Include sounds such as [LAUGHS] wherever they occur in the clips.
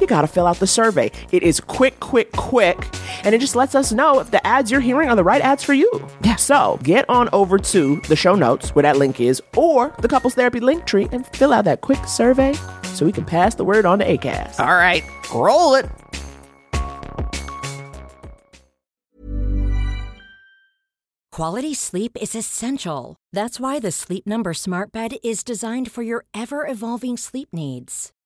you got to fill out the survey. It is quick, quick, quick. And it just lets us know if the ads you're hearing are the right ads for you. Yeah. So get on over to the show notes where that link is or the couples therapy link tree and fill out that quick survey so we can pass the word on to ACAST. All right, roll it. Quality sleep is essential. That's why the Sleep Number Smart Bed is designed for your ever evolving sleep needs.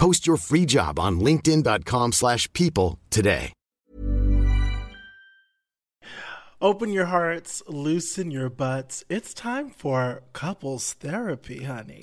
Post your free job on linkedin.com/people slash people today. Open your hearts, loosen your butts. It's time for couples therapy, honey.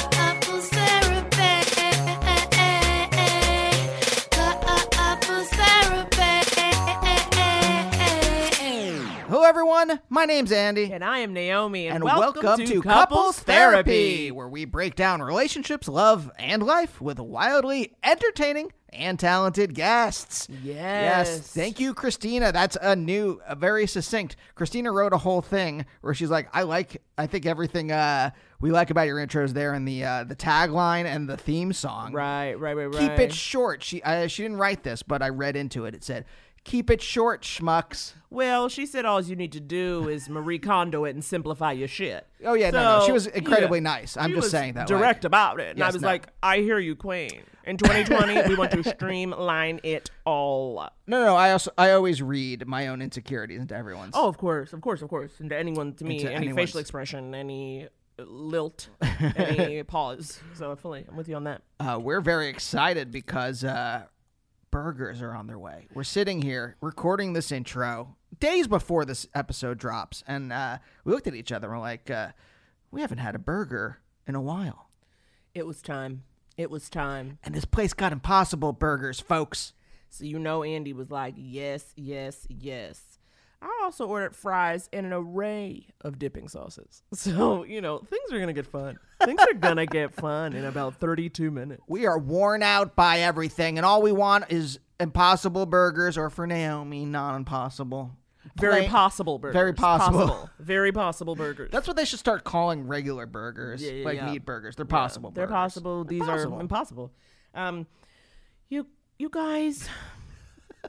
everyone. My name's Andy. And I am Naomi, and, and welcome, to, Couples Therapy. where we break down relationships, love, and life with wildly entertaining and talented guests. Yes. Thank you, Christina. That's a new, a very succinct. Christina wrote a whole thing where she's like, I like, I think everything uh, we like about your intros there and the uh, the tagline and the theme song. Right, right, right, right. Keep it short. She uh, she didn't write this, but I read into it. It said, "Keep it short, schmucks." Well, she said all you need to do is Marie Kondo it and simplify your shit. Oh, yeah, no, no, she was incredibly yeah, nice. I'm just saying that, direct like- about it, and I was no. like, I hear you, Queen. In 2020, we want to [LAUGHS] streamline it all. No, no, no. I also I always read my own insecurities into everyone's. Oh, of course, of course, of course. into anyone, to me, Into any anyone's. facial expression, any lilt, [LAUGHS] any pause. So fully, I'm with you on that. Uh, we're very excited because uh, burgers are on their way. We're sitting here recording this intro days before this episode drops, and uh, we looked at each other and we're like, uh, "We haven't had a burger in a while." It was time. It was time. And this place got impossible burgers, folks. So you know Andy was like, yes, yes, yes. I also ordered fries and an array of dipping sauces. [LAUGHS] So, you know, things are going to get fun. Things are going to get fun in about 32 minutes. We are worn out by everything, and all we want is impossible burgers, or for Naomi, non-impossible. Very Plain- possible burgers. Very possible. Very possible burgers. That's what they should start calling regular burgers, Yeah, yeah, like yeah. meat burgers. They're possible. They're burgers. possible. These possible. are impossible. Um, you, you guys,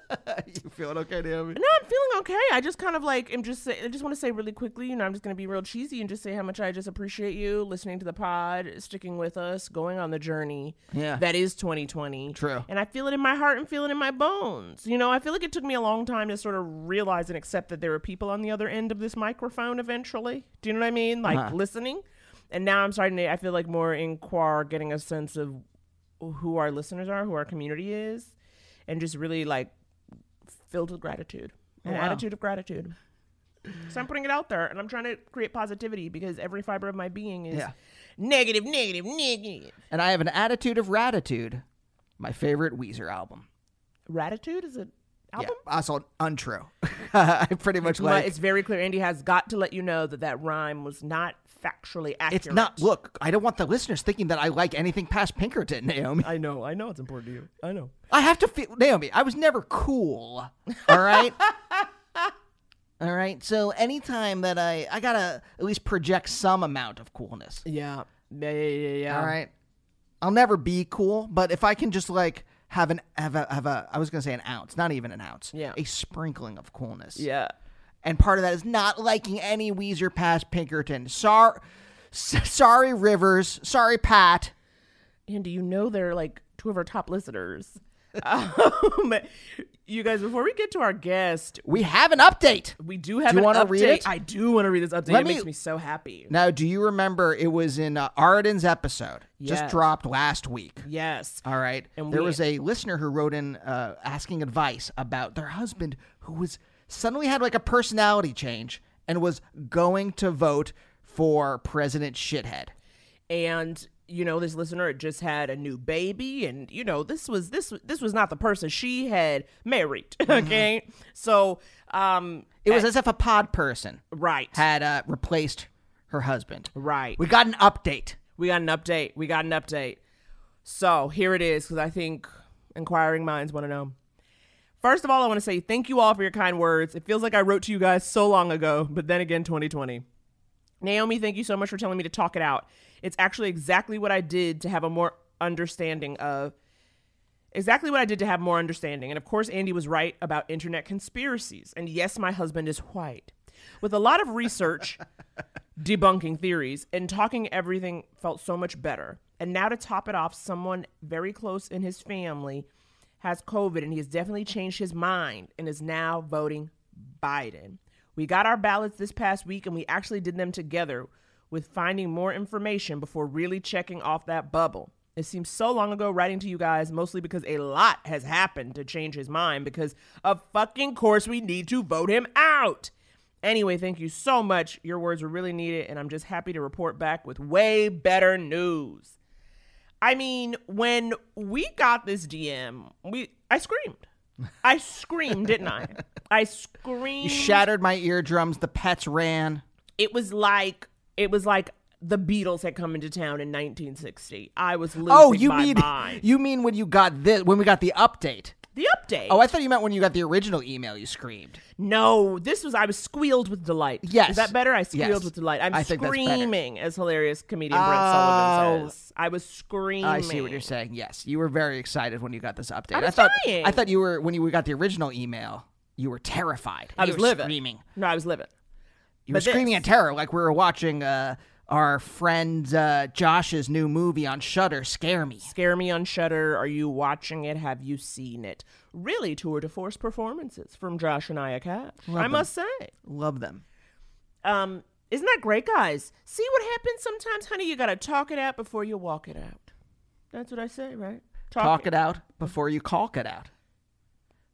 [LAUGHS] you feeling okay, Naomi? No, I'm feeling okay. I just kind of like am just say, I just want to say really quickly, you know, I'm just going to be real cheesy and just say how much I just appreciate you listening to the pod, sticking with us, going on the journey. Yeah. That is 2020. True. And I feel it in my heart and feel it in my bones. You know, I feel like it took me a long time to sort of realize and accept that there were people on the other end of this microphone eventually. Do you know what I mean? Like Uh-huh. listening. and now I'm starting to. I feel like more in Quar getting a sense of who our listeners are, who our community is, and just really like filled with gratitude, an oh, Wow. attitude of gratitude. So I'm putting it out there, and I'm trying to create positivity because every fiber of my being is Yeah. negative, negative, negative. And I have an attitude of Raditude. My favorite Weezer album. Gratitude is it album? Yeah, also untrue. [LAUGHS] I pretty much But like. it's very clear. Andy has got to let you know that that rhyme was not factually accurate. It's not. Look, I don't want the listeners thinking that I like anything past Pinkerton, Naomi. I know. I know it's important to you. I know. I have to feel Naomi. I was never cool. All right. [LAUGHS] all right. So anytime that I I gotta at least project some amount of coolness. Yeah. Yeah. Yeah. Yeah. yeah. All right. I'll never be cool, but if I can just like have an have a have a I was gonna say an ounce, not even an ounce. Yeah. A sprinkling of coolness. Yeah. And part of that is not liking any Weezer past Pinkerton. Sorry, sorry Rivers. Sorry Pat. And do you know they're like two of our top listeners. [LAUGHS] um, you guys, before we get to our guest, We have an update. we do have Do you wanna read it? I do want to read this update. Let it me- makes me so happy. Now, do you remember it was in uh, Arden's episode? Just dropped last week. Yes. All right. And there we- was a listener who wrote in uh, asking advice about their husband who was suddenly had like a personality change and was going to vote for President Shithead. and you know this listener had just had a new baby and you know this was this this was not the person she had married [LAUGHS] okay? So um It was as if a pod person right. had uh, replaced her husband. right. We got an update. we got an update. We got an update. So here it is because i think inquiring minds want to know. First of all i want to say thank you all for your kind words. It feels like i wrote to you guys so long ago but then again 2020 Naomi, thank you so much for telling me to talk it out. It's actually exactly what I did to have a more understanding of exactly what I did to have more understanding. And of course, Andy was right about internet conspiracies. And yes, my husband is white. With a lot of research [LAUGHS] debunking theories and talking everything felt so much better. And now to top it off, someone very close in his family has COVID and he has definitely changed his mind and is now voting Biden. We got our ballots this past week and we actually did them together with finding more information before really checking off that bubble. It seems so long ago writing to you guys, mostly because a lot has happened to change his mind because of fucking course we need to vote him out. Anyway, thank you so much. Your words were really needed, and I'm just happy to report back with way better news. I mean, when we got this DM, we I screamed. I screamed, didn't I? I screamed. You shattered my eardrums. The pets ran. it was like it was like the Beatles had come into town in 1960. I was losing Oh, you mean mind. [LAUGHS] you mean when you got this when we got the update? the update. Oh, I thought you meant when you got the original email. You screamed. No, this was I was squealed with delight. Yes. Is that better? I squealed Yes. with delight. I'm I think that's better. screaming, as hilarious comedian Brent Sullivan Oh. says. I was screaming. I see what you're saying. Yes, you were very excited when you got this update. I was thought dying. I thought you were when you got the original email. You were terrified. I You was living. screaming. No, I was living. You were screaming in terror, like we were watching uh, our friend uh, Josh's new movie on Shudder. Scare me. Scare Me on Shudder. Are you watching it? Have you seen it? Really tour de force performances from Josh and Aya Cash. I must say. Love them. Um, isn't that great, guys? See what happens sometimes, honey? You gotta talk it out before you walk it out. That's what I say, right? Talk it out before you caulk it out.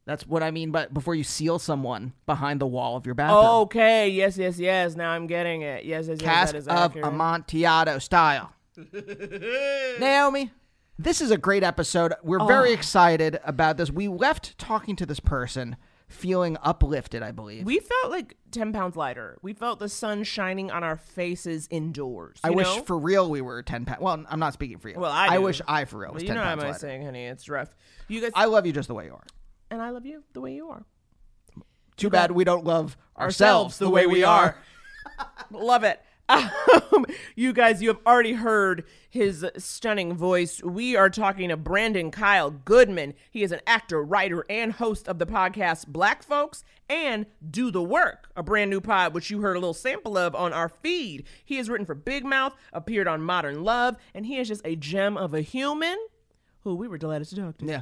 That's what I mean. But before you seal someone behind the wall of your bathroom. Okay, yes, yes, yes. Now I'm getting it. Yes, yes, yes. cask that is of accurate. Amontillado style. [LAUGHS] Naomi, this is a great episode. We're very oh. excited about this. We left talking to this person feeling uplifted, I believe. We felt like 10 pounds lighter. We felt the sun shining on our faces indoors. I you wish for real we were 10 pounds. Well, I'm not speaking for you. Well, I, do. wish I for real was Well, 10 you know how pounds am I lighter. saying, honey? It's rough. You guys, I love you just the way you are. And I love you the way you are. Too bad we don't love ourselves the way we are. [LAUGHS] Love it. Um, [LAUGHS] you guys, you have already heard his stunning voice. We are talking to Brandon Kyle Goodman. He is an actor, writer, and host of the podcast Black Folks and Do the Work, a brand new pod which you heard a little sample of on our feed. He has written for Big Mouth, appeared on Modern Love, and he is just a gem of a human who we were delighted to talk to. Yeah.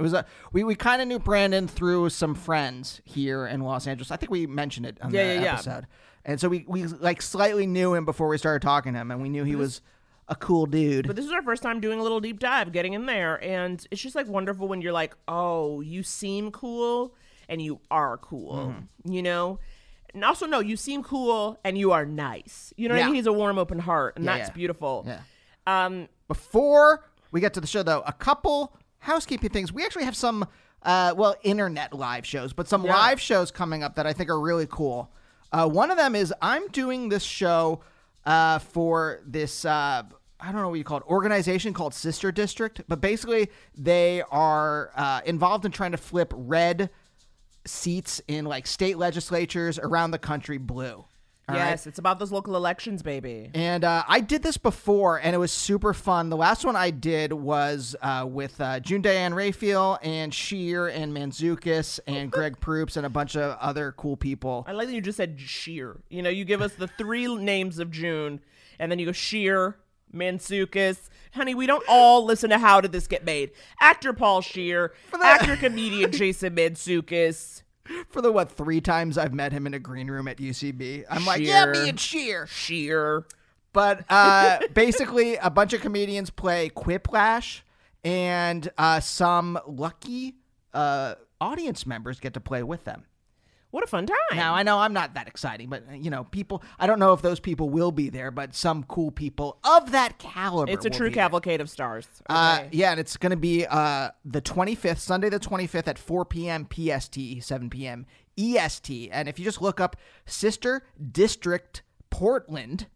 It was a we, we kind of knew Brandon through some friends here in Los Angeles. I think we mentioned it on Yeah, the yeah, yeah. episode. And so we we like slightly knew him before we started talking to him, and we knew he was a cool dude. But this is our first time doing a little deep dive, getting in there, and it's just like wonderful when you're like, oh, you seem cool and you are cool, Mm-hmm. you know. And also, no, you seem cool and you are nice. You know what Yeah. I mean? He's a warm, open heart, and Yeah, that's yeah. beautiful. Yeah. Um, Before we get to the show, though, a couple housekeeping things. We actually have some, uh, well, internet live shows, but some Yeah. live shows coming up that I think are really cool. Uh, one of them is I'm doing this show uh, for this. Uh, I don't know what you call it, organization called Sister District, but basically they are uh, involved in trying to flip red seats in like state legislatures around the country blue. All right? yes, it's about those local elections, baby. And uh, I did this before, and it was super fun. The last one I did was uh, with uh, June Diane Raphael and Scheer and Mantzoukas and [LAUGHS] Greg Proops and a bunch of other cool people. I like that you just said Scheer. You know, you give us the three names of June, and then you go sheer, Mantzoukas. Honey, we don't all listen to How Did This Get Made? Actor Paul Scheer, actor comedian [LAUGHS] Jason Mantzoukas, [LAUGHS] For the what three times I've met him in a green room at UCB, I'm like, yeah, me and Scheer. Scheer. But uh, [LAUGHS] basically, a bunch of comedians play Quiplash, and uh, some lucky uh, audience members get to play with them. What a fun time. Now I know I'm not that exciting, but uh, you know, people. I don't know if those people will be there, but some cool people of that caliber. it's a true be there. cavalcade of stars. Uh, yeah, and it's going to be uh, the 25th, Sunday the 25th at 4 p.m. PST, 7 p.m. EST. And if you just look up Sister District Portland,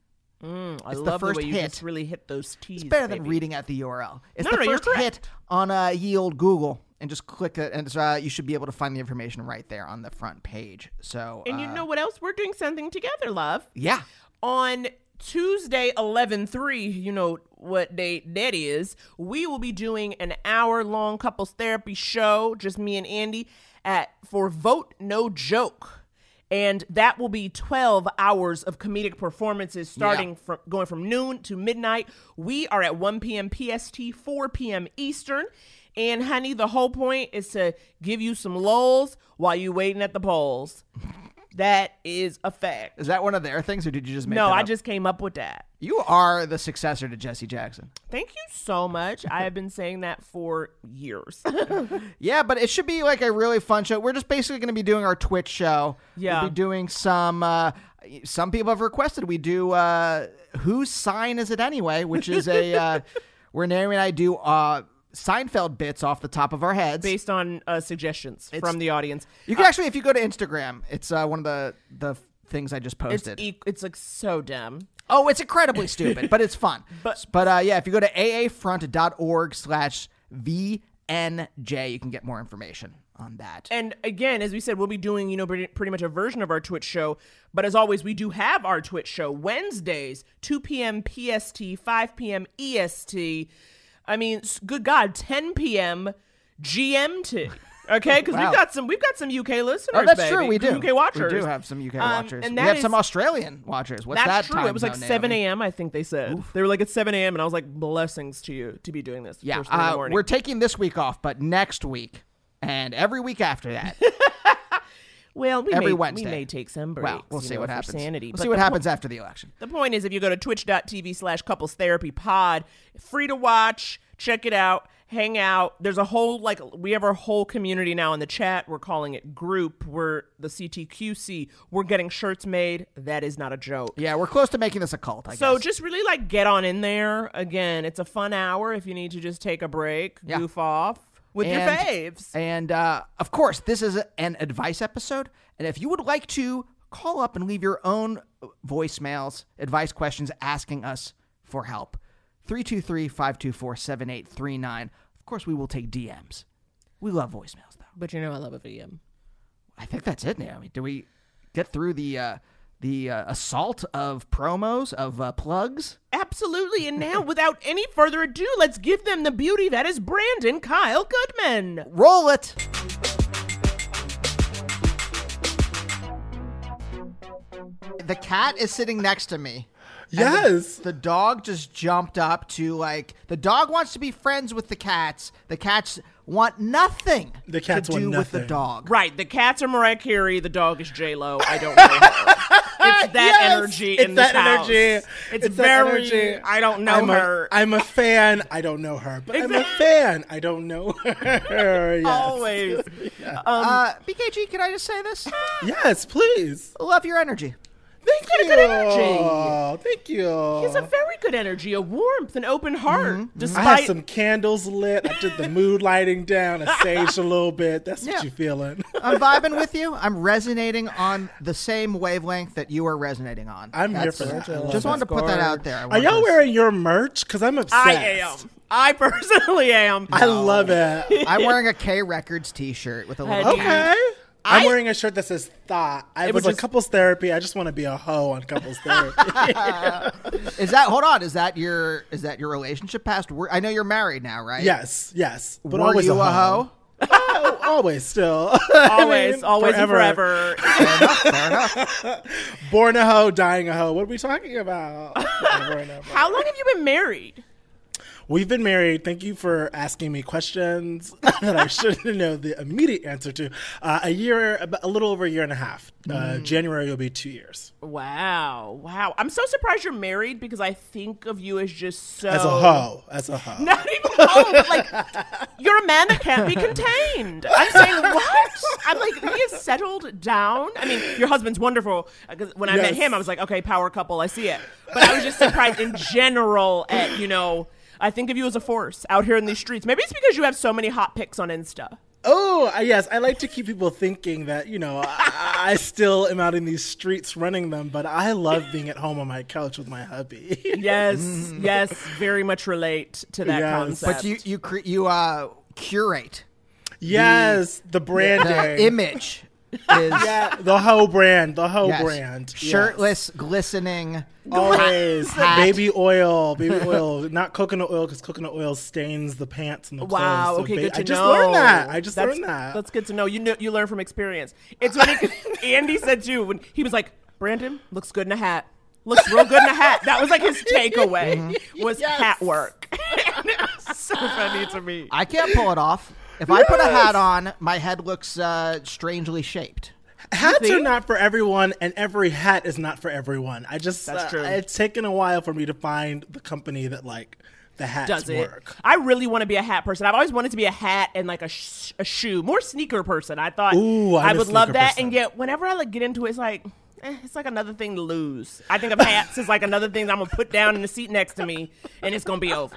Mm, I it's the first the way you hit. just really hit those T's. it's better than reading out the URL. It's No, the no, first hit on uh, ye old Google, and just click it, and uh, you should be able to find the information right there on the front page. So, And you uh, know what else? We're doing something together, love. yeah. on Tuesday, 11 3, you know what date that is, we will be doing an hour long couples therapy show, just me and Andy, at for Vote No Joke. And that will be 12 hours of comedic performances starting Yeah. from going from noon to midnight. We are at 1 p.m. PST, 4 p.m. Eastern. And honey, the whole point is to give you some lulls while you waiting at the polls. That is a fact. Is that one of their things, or did you just make No, I just came up with that. You are the successor to Jesse Jackson. Thank you so much. I have been saying that for years. [LAUGHS] Yeah, but it should be like a really fun show. We're just basically going to be doing our Twitch show. Yeah. We'll be doing some. Uh, some people have requested we do. Uh, whose sign is it anyway? Which is a uh, [LAUGHS] where Naomi and I do uh, Seinfeld bits off the top of our heads. Based on uh, suggestions from the audience. you can actually, if you go to Instagram, it's uh, one of the the things I just It's posted. e- it's like so dumb. Oh, it's incredibly stupid, but it's fun. [LAUGHS] But- but uh, yeah, if you go to aafront.org slash VNJ, you can get more information on that. And again, as we said, we'll be doing, you know, pretty, pretty much a version of our Twitch show. But as always, we do have our Twitch show Wednesdays, 2 p.m. PST, 5 p.m. EST. I mean, good God, 10 p.m. GMT. Okay, because Wow. we've got some we've got some UK listeners. Oh, that's baby. true. We do. UK watchers. We do have some UK Um, watchers. and we have is- some Australian watchers. What's That's that true. time It was like 7 a.m. I think they said they were like at 7 a.m. and I was like, blessings to you to be doing this. Yeah, first thing in the uh, we're taking this week off, but next week and every week after that. [LAUGHS] well, we every may, Wednesday. We may take some breaks. well, we'll see know, what happens. Sanity. We'll But see what the po- happens after the election. The point is, if you go to twitch.tv slash couples therapy pod, free to watch, check it out, hang out. There's a whole, like, we have our whole community now in the chat. We're calling it group. We're the CTQC. We're getting shirts made. That is not a joke. Yeah, we're close to making this a cult. I So guess. just really like get on in there. Again, it's a fun hour if you need to just take a break, Yeah. goof off with your faves. And uh, of course, this is a- an advice episode. And if you would like to call up and leave your own voicemails, advice questions, asking us for help, 323 524 7839. Of course, we will take DMs. We love voicemails, though. But you know I love a VM. I think that's it, Naomi. Do we get through the uh, the uh, assault of promos, of uh, plugs? Absolutely. And now, [LAUGHS] without any further ado, let's give them the beauty that is Brandon Kyle Goodman. Roll it! The cat is sitting next to me. Yes. The dog just jumped up to like the dog wants to be friends with the cats. The cats want nothing The cats to want do with the dog. Right, the cats are Mariah Carey, the dog is J Lo. I don't know. [LAUGHS] It's that Yes, energy it's in this that house. energy. It's, It's that very. energy. I don't know I'm her. A, I'm a fan. I don't know her, but I'm a fan. I don't know her. [LAUGHS] Yes. Always. [LAUGHS] Um, Uh, BKG, can I just say this? Yes, please. Love your energy. Thank got a you. good energy. Oh, thank you. He has a very good energy, a warmth, an open mm-hmm. heart. Mm-hmm. I Despite had some candles lit. I did the mood lighting down. I saged a little bit. That's Yeah. what you're feeling. [LAUGHS] I'm vibing with you. I'm resonating on the same wavelength that you are resonating on. I'm here for that. I Just wanted to put that out there. Are y'all this- wearing your merch? Because I'm obsessed. I am. I personally am. I love it. I'm wearing a K Records T-shirt with a little. Had you- Okay. I'm I- wearing a shirt that says thought. I It was was on couples therapy. I just want to be a hoe on couples [LAUGHS] therapy. [LAUGHS] Is that hold on? Is that your is that your relationship past? Wor- I know you're married now, right? yes, yes. But Were always you a a hoe? Oh, [LAUGHS] always still. I Always, mean, always, and forever. Fair enough. Born a hoe, dying a hoe. What are we talking about? Forever and ever. How long have you been married? We've been married. Thank you for asking me questions [LAUGHS] that I shouldn't know the immediate answer to. Uh, a year, a little over a year and a half. Uh, January will be two years. Wow, wow. I'm so surprised you're married because I think of you as just so As a hoe. As a hoe. Not even hoe, but like you're a man that can't be contained. I'm saying what? I'm like he is settled down. I mean, your husband's wonderful. Because when I met him, I was like, okay, power couple, I see it. But I was just surprised in general at you know. I think of you as a force out here in these streets. Maybe it's because you have so many hot pics on Insta. Oh, uh, yes. I like to keep people thinking that, you know, I, I still am out in these streets running them, but I love being at home on my couch with my hubby. [LAUGHS] Yes, yes, very much relate to that Yes. concept. But you you cre- you uh curate yes, the branding. the image is Yeah, the hoe brand. The hoe yes, brand. Yes. shirtless, glistening. Always Hat. baby oil, baby oil, not coconut oil because coconut oil stains the pants and the clothes. Wow. So Okay. ba- good to I just know. learned that. I just That's- learned that. That's good to know. You know, you learn from experience. It's when he, [LAUGHS] Andy said too when he was like, "Brandon looks good in a hat. Looks real good in a hat." That was like his takeaway Mm-hmm. [LAUGHS] was hat work. [LAUGHS] And it was so funny to me. I can't pull it off. If I put a hat on, my head looks uh, strangely shaped. Hats are not for everyone, and every hat is not for everyone. I just That's uh, true. It's taken a while for me to find the company that like the hats Does it? work. I really want to be a hat person. I've always wanted to be a hat and like a, sh- a shoe, more sneaker person. I thought Ooh, I'm I a would love that, person. and yet whenever I like get into it, it's like eh, it's like another thing to lose. I think of hats as like another thing that I'm gonna put down in the seat next to me, and it's gonna be over.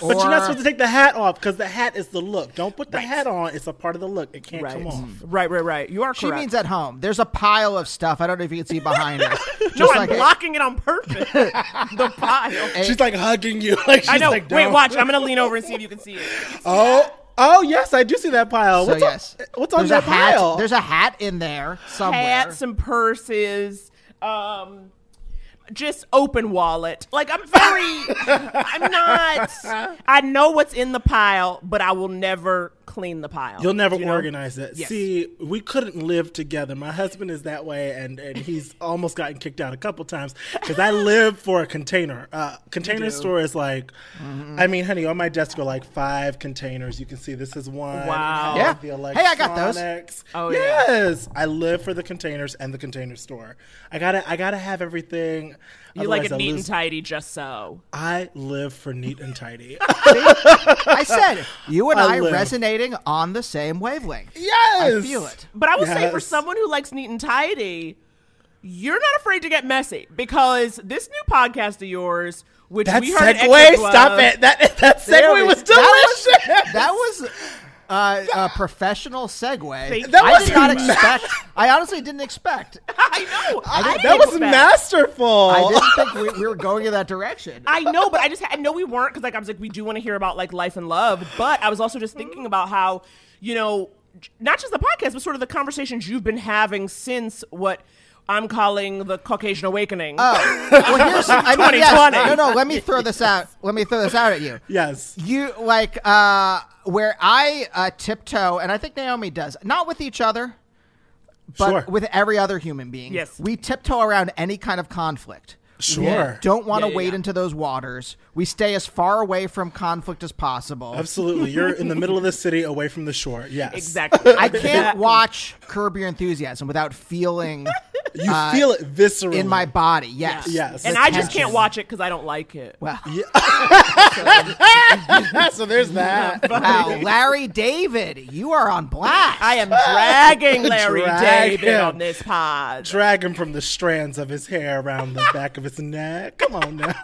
But you're not supposed to take the hat off because the hat is the look. Don't put the hat on; it's a part of the look. It can't Right, come off. right, right, right. You are Correct. She means at home. There's a pile of stuff. I don't know if you can see behind her. [LAUGHS] no, Just I'm like blocking it on purpose. [LAUGHS] the pile. She's like hugging you. [LAUGHS] Like she's I know. Like, Wait, watch. I'm gonna lean over and see if you can see it. Oh, oh yes, I do see that pile. So what's yes, on, what's on there's that a hat. pile? There's a hat in there somewhere. hats and purses. Um, just open wallet. Like I'm very, [LAUGHS] I'm not. I know what's in the pile, but I will never clean the pile. You'll never You know? organize it. Yes. See, we couldn't live together. My husband is that way, and, and he's [LAUGHS] almost gotten kicked out a couple times because I live for a container. Uh, container store is like, Mm-hmm. I mean, honey, on my desk are like five containers. You can see this is one. It Wow. Yeah. the Hey, I got those. electronics. Oh, yeah. yes. I live for the containers and the container store. I gotta, I gotta have everything. You like it I'll neat and tidy, just so. I live for neat and tidy. [LAUGHS] I said [LAUGHS] you and I I, live. resonating on the same wavelength. yes, I feel it. But I will say, for Yes. someone who likes neat and tidy, you're not afraid to get messy because this new podcast of yours, which That we heard at segue, Extra Club- stop it. That that There segue we- was that delicious. was- That was uh, a professional segue. Thank That I was did not ma- expect. I honestly didn't expect. [LAUGHS] I know. I, didn't- that was expect- masterful. I didn't think we, we were [LAUGHS] going in that direction. I know, but I just I know we weren't because like I was like we do want to hear about like life and love, but I was also just thinking about how you know not just the podcast, but sort of the conversations you've been having since what I'm calling the Caucasian awakening. Oh, [LAUGHS] well, here's I mean, yes, no, no. Let me [LAUGHS] throw this out. Let me throw this out at you. yes. You like uh, where I uh, tiptoe, and I think Naomi does, not with each other, but Sure. with every other human being. Yes. we tiptoe around any kind of conflict. Sure. Don't want to Yeah, yeah, wade yeah. into those waters. We stay as far away from conflict as possible. Absolutely. You're in the middle of the [LAUGHS] city away from the shore. Yes. Exactly. I can't watch Curb Your Enthusiasm without feeling You uh, feel it viscerally. in my body. Yes. Yes. and The I just can't watch it because I don't like it. Well, [LAUGHS] [LAUGHS] so there's that. wow, Larry David, you are on blast. I am dragging [LAUGHS] Larry Drag David him. on this pod. Drag him from the strands of his hair around the back of his neck. Come on now.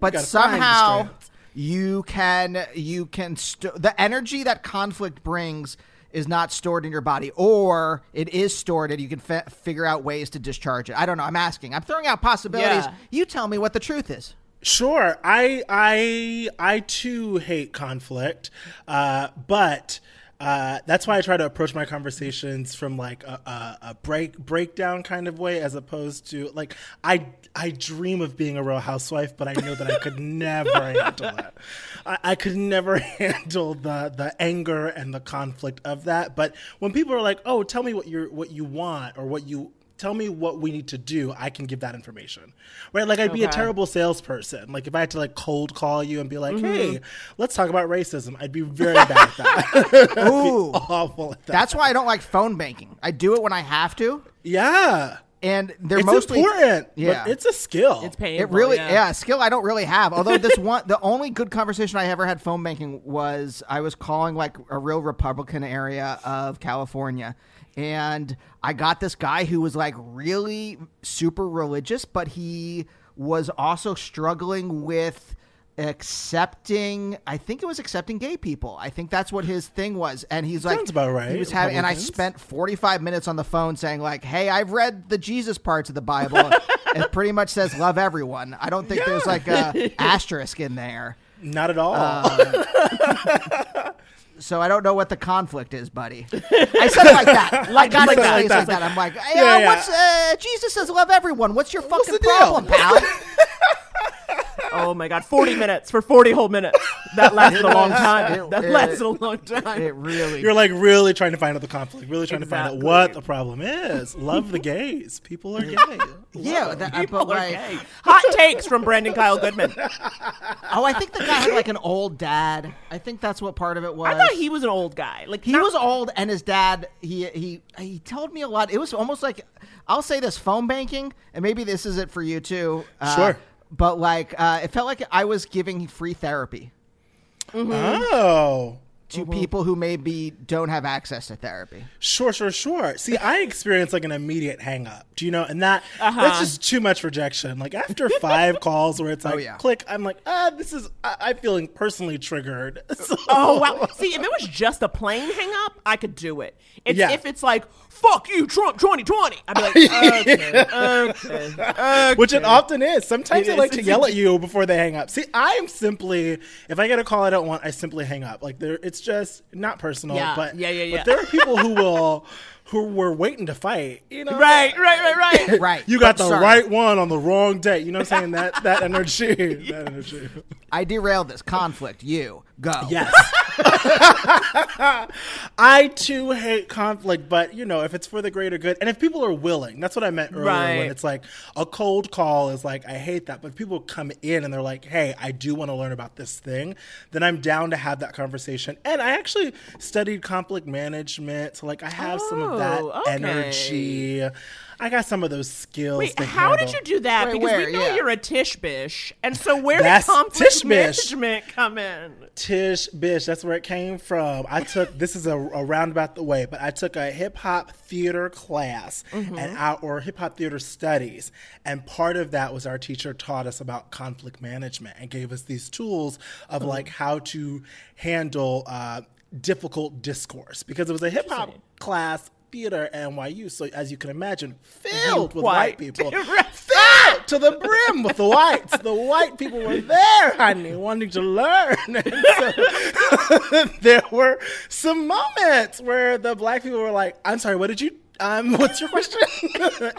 but gotta find the somehow you can you can st- the energy that conflict brings is not stored in your body or it is stored and you can fa- figure out ways to discharge it. I don't know. I'm asking. I'm throwing out possibilities. Yeah. you tell me what the truth is. Sure, I I I too hate conflict, uh, but uh, that's why I try to approach my conversations from like a, a, a break breakdown kind of way, as opposed to like I I dream of being a real housewife, but I know that I could never [LAUGHS] handle that. I, I could never [LAUGHS] handle the the anger and the conflict of that. But when people are like, "Oh, tell me what you what you want or what you." Tell me what we need to do. I can give that information, right? Like I'd be a terrible salesperson. Like if I had to like cold call you and be like, Mm-hmm. "Hey, let's talk about racism," I'd be very bad at that. [LAUGHS] Ooh. Awful at that. that's why i don't like phone banking i do it when i have to yeah. and they're It's mostly important, Yeah. but it's a skill. It's painful. It really, yeah. yeah. skill I don't really have. Although this [LAUGHS] one, the only good conversation I ever had phone banking was I was calling like a real Republican area of California, and I got this guy who was like really super religious, but he was also struggling with accepting i think it was accepting gay people. I think that's what his thing was. And he's like Sounds about right, he was having and i Republicans. spent 45 minutes on the phone saying like hey i've read the jesus parts of the bible. [LAUGHS] It pretty much says love everyone. I don't think there's like a [LAUGHS] asterisk in there. Not at all. Uh, [LAUGHS] so i don't know what the conflict is buddy i said it like that [LAUGHS] like that, like, like that. that. i'm like hey, Yeah, uh, yeah. what's uh, jesus says love everyone what's your fucking deal? problem pal [LAUGHS] Oh my god, forty minutes for forty whole minutes. That [LAUGHS] lasted a long time. It- that it- lasted a long time. it really You're like really trying to find out the conflict, really trying to find out what the problem is. Love the gays. People are gay. yeah that, People but are like, gay. Hot takes from Brandon Kyle [LAUGHS] Goodman. oh i think the guy had like an old dad i think that's what part of it was I thought he was an old guy. Like He not- was old, and his dad he he he told me a lot. It was almost like I'll say this: phone banking, and maybe this is it for you too. Uh, Sure. But like, uh, it felt like I was giving free therapy Oh. to people who maybe don't have access to therapy. Sure, sure, sure. See, I experienced like an immediate hang up. Do you know? And that Uh-huh. that's just too much rejection. Like after five [LAUGHS] calls where it's like oh, yeah. click, I'm like, ah, this is I, I'm feeling personally triggered. So- [LAUGHS] Oh wow! See, if it was just a plain hang up, I could do it. It's Yeah. if it's like "fuck you, Trump 2020," I'd be like, okay, [LAUGHS] okay, okay. Which it often is. Sometimes they like to yell at you before they hang up. See, I am simply if I get a call I don't want, I simply hang up. Like there, it's just not personal. Yeah. But Yeah, yeah, yeah. But there are people who [LAUGHS] will, who were waiting to fight. You know, Right, right, right, right. [LAUGHS] Right. You got But the sorry. right one on the wrong day. You know what I'm saying? That that [LAUGHS] energy. That energy. I derailed this conflict. You go. Yes. [LAUGHS] I too hate conflict, but you know, if it's for the greater good, and if people are willing, that's what I meant earlier. Right. When it's like a cold call is like, I hate that, but if people come in and they're like, hey, I do want to learn about this thing, then I'm down to have that conversation. And I actually studied conflict management, so like I have some of that Oh, okay. energy. I got some of those skills. Wait, to how did you do that? Wait, because where? we know Yeah. you're a Tish Bish, and so where That's did conflict Tish Bish. management come in? Tish Bish, that's where it came from. I took [LAUGHS] this is a, a roundabout the way, but I took a hip hop theater class Mm-hmm. and our, or hip hop theater studies, and part of that was our teacher taught us about conflict management and gave us these tools of like how to handle uh, difficult discourse because it was a hip hop class. Theater at NYU, so as you can imagine, filled with white White. people, [LAUGHS] filled to the brim with the whites. The white people were [LAUGHS] there, honey, wanting to learn. [LAUGHS] And so there were some moments where the black people were like, "I'm sorry, what did you?" Um, what's your question?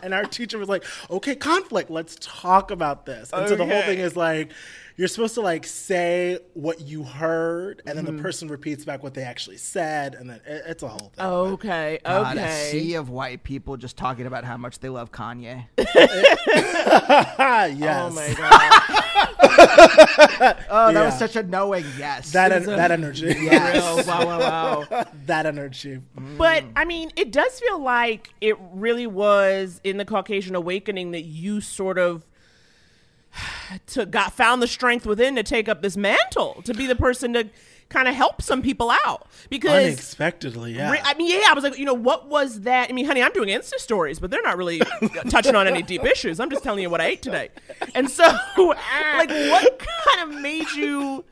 and our teacher was like, "Okay, conflict. Let's talk about this." And so the whole thing is like, you're supposed to like say what you heard, and then Mm-hmm. the person repeats back what they actually said, and then it, it's a whole thing. Okay. God, a Okay. sea of white people just talking about how much they love Kanye. [LAUGHS] [LAUGHS] Yes. Oh my god. [LAUGHS] Oh, that Yeah. was such a knowing yes. That en- that energy. Real. Wow, wow, wow. that energy. But I mean, it does feel like it really was in the Caucasian awakening that you sort of to got found the strength within to take up this mantle to be the person to kind of help some people out because Unexpectedly, yeah. Re- I mean, yeah, I was like, you know, what was that? I mean, honey, I'm doing Insta stories, but they're not really touching on any [LAUGHS] deep issues. I'm just telling you what I ate today. And so, [LAUGHS] like, what kind of made you?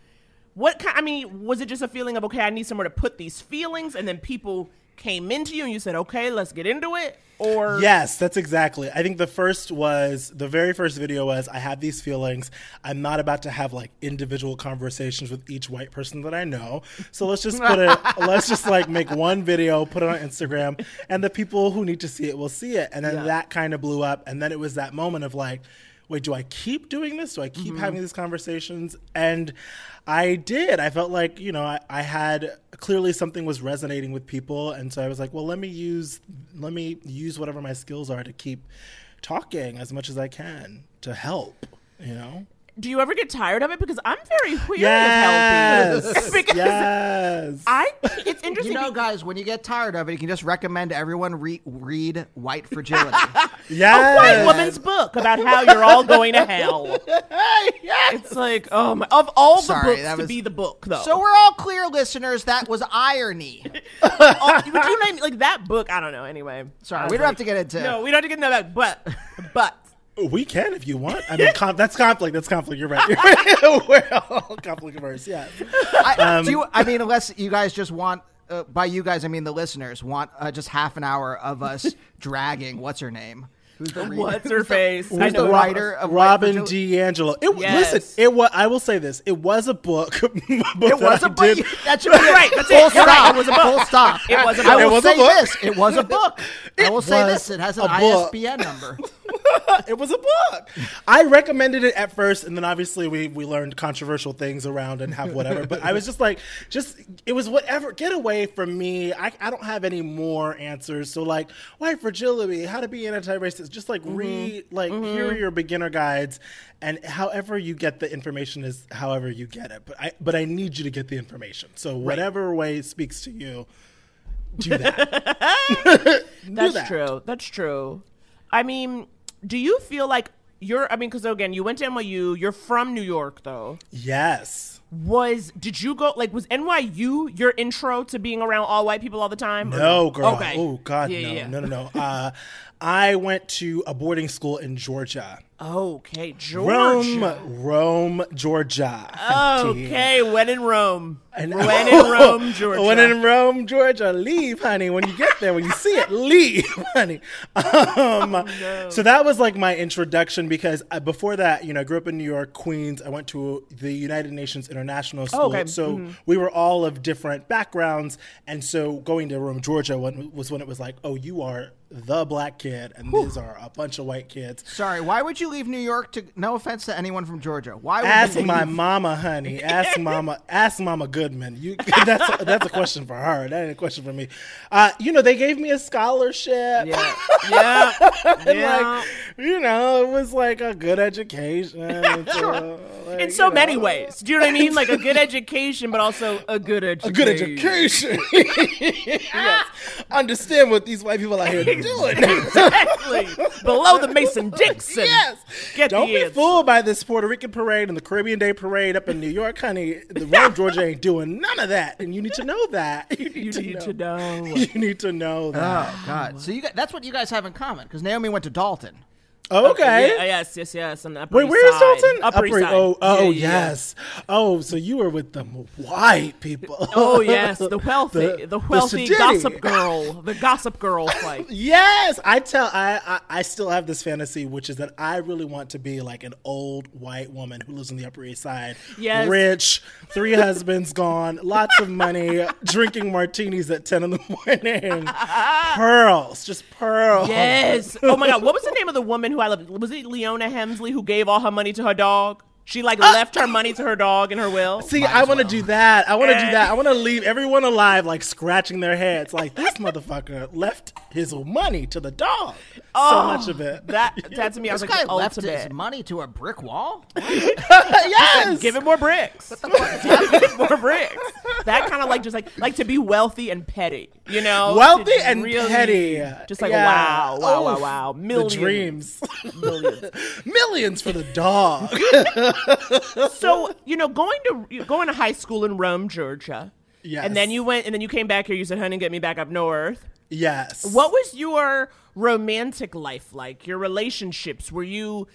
What kind? I mean, was it just a feeling of okay, I need somewhere to put these feelings, and then people came into you and you said, okay, let's get into it, or Yes, that's exactly. I think the first was the very first video was I have these feelings. I'm not about to have like individual conversations with each white person that I know. So let's just put it [LAUGHS] let's just like make one video, put it on Instagram, and the people who need to see it will see it. And then that kind of blew up and then it was that moment of like Wait, do I keep doing this? Do I keep mm-hmm. having these conversations? And I did. I felt like, you know, I, I had clearly something was resonating with people. And so I was like, well, let me use let me use whatever my skills are to keep talking as much as I can to help, you know? Do you ever get tired of it? Because I'm very weird Yes. of helping. [LAUGHS] because yes. I, it's interesting. You know, guys, when you get tired of it, you can just recommend everyone re- read White Fragility. yes. [LAUGHS] A white woman's book about how you're all going to hell. [LAUGHS] yes. It's like, oh my! Of all the Sorry, books that to be the book, though. so we're all clear, listeners. That was irony. Oh, would you name like that book? I don't know. Anyway, Sorry, we don't have to get into. No, we don't have to get into that. But, but We can if you want. I mean, con- that's conflict. That's conflict. You're right. You're right. [LAUGHS] We're all conflict averse. Yeah. I, do you, I mean, unless you guys just want. Uh, by you guys, I mean the listeners want uh, just half an hour of us [LAUGHS] dragging. What's her name? Who's the [LAUGHS] reader? what's her face? I Who's the writer of Robin Fragility? DiAngelo. It Yes. listen. It was. I will say this. It was a book. [LAUGHS] It was a book. [LAUGHS] That should be right, that's it. Full You're right, stop. it was a book. Full stop. It was a I book. will It was a say this. It was a book. I will say this. It has an. ISBN number. it was a book. I recommended it at first, and then obviously we we learned controversial things around and have whatever. but I was just like, just it was whatever. Get away from me. I, I don't have any more answers. So like white fragility, how to be anti-racist. Just like mm-hmm. read, like here are mm-hmm. your beginner guides, and however you get the information is however you get it. But I but I need you to get the information. So whatever way speaks to you, do [LAUGHS] that. [LAUGHS] Do That's that. true. That's true. I mean, do you feel like you're? I mean, because again, you went to NYU. You're from New York, though. Yes. Was did you go like was NYU your intro to being around all white people all the time? or No, girl. Okay. Oh God, Yeah, no, yeah. no, no, no. Uh, I went to a boarding school in Georgia, Okay, Georgia. Rome, Rome, Georgia. [LAUGHS] Okay, when in Rome. And- when [LAUGHS] in Rome, Georgia. When in Rome, Georgia, leave, honey. When you get there, when you see it, leave, [LAUGHS] honey. Um, Oh, So that was like my introduction because uh, before that, you know, I grew up in New York, Queens. I went to the United Nations International School. okay. So we were all of different backgrounds. And so going to Rome, Georgia when, was when it was like, oh, you are the black kid, and these are a bunch of white kids. Sorry, why would you leave New York to? No offense to anyone from Georgia. Why would Ask you my mama, honey. Ask [LAUGHS] mama. Ask mama Goodman. You. [LAUGHS] That's a, that's a question for her. That ain't a question for me. Uh, you know, they gave me a scholarship. Yeah. [LAUGHS] Yeah. And yeah. like, you know, it was like a good education. [LAUGHS] Like, in so you many know, ways. Do you know what I mean? Like a good education, but also a good education. A good education. yes. Understand what these white people out here doing. Exactly. Below the Mason Dixon. Yes. Get Don't be answer. fooled by this Puerto Rican parade and the Caribbean Day parade up in New York, honey. The Rome, Georgia ain't doing none of that, and you need to know that. [LAUGHS] You need, You to, need know. to know. [LAUGHS] You need to know oh, that. Oh God! So you got, that's what you guys have in common because Naomi went to Dalton. Oh, okay. Yeah, uh, yes, yes, yes. On the Upper Wait, East where is Side. Dalton? Upper East Side. Oh, oh, Yeah, yes. Oh, so you were with the white people. [LAUGHS] Oh yes, the [LAUGHS] wealthy, the, wealthy sedity. gossip girl, the gossip girl. [LAUGHS] Yes, I tell. I, I I still have this fantasy, which is that I really want to be like an old white woman who lives on the Upper East Side, Yes. rich, three husbands gone, lots of money, drinking martinis at ten in the morning, pearls, just pearls. Yes. Oh my God, what was the name of the woman who I loved? Was it Leona Helmsley who gave all her money to her dog? She like uh, left her money to her dog in her will. See, I want to do that. I want to do eh. that. I want to leave everyone alive, like scratching their heads, like this motherfucker left his money to the dog. so Oh, much of it. That [LAUGHS] that to me, I was This like guy the left his money to a brick wall. [LAUGHS] yes. Give it more bricks. Give it [LAUGHS] more bricks. That kind of like just like like to be wealthy and petty, you know, Wealthy and really- petty. Just like Yeah. wow, wow, wow, Oof. wow, The millions, dreams. millions. Millions for the dog. So you know, going to going to high school in Rome, Georgia, Yes. and then you went, and then you came back here. You said, "Honey, get me back up north." yes. What was your romantic life like? Your relationships? Were you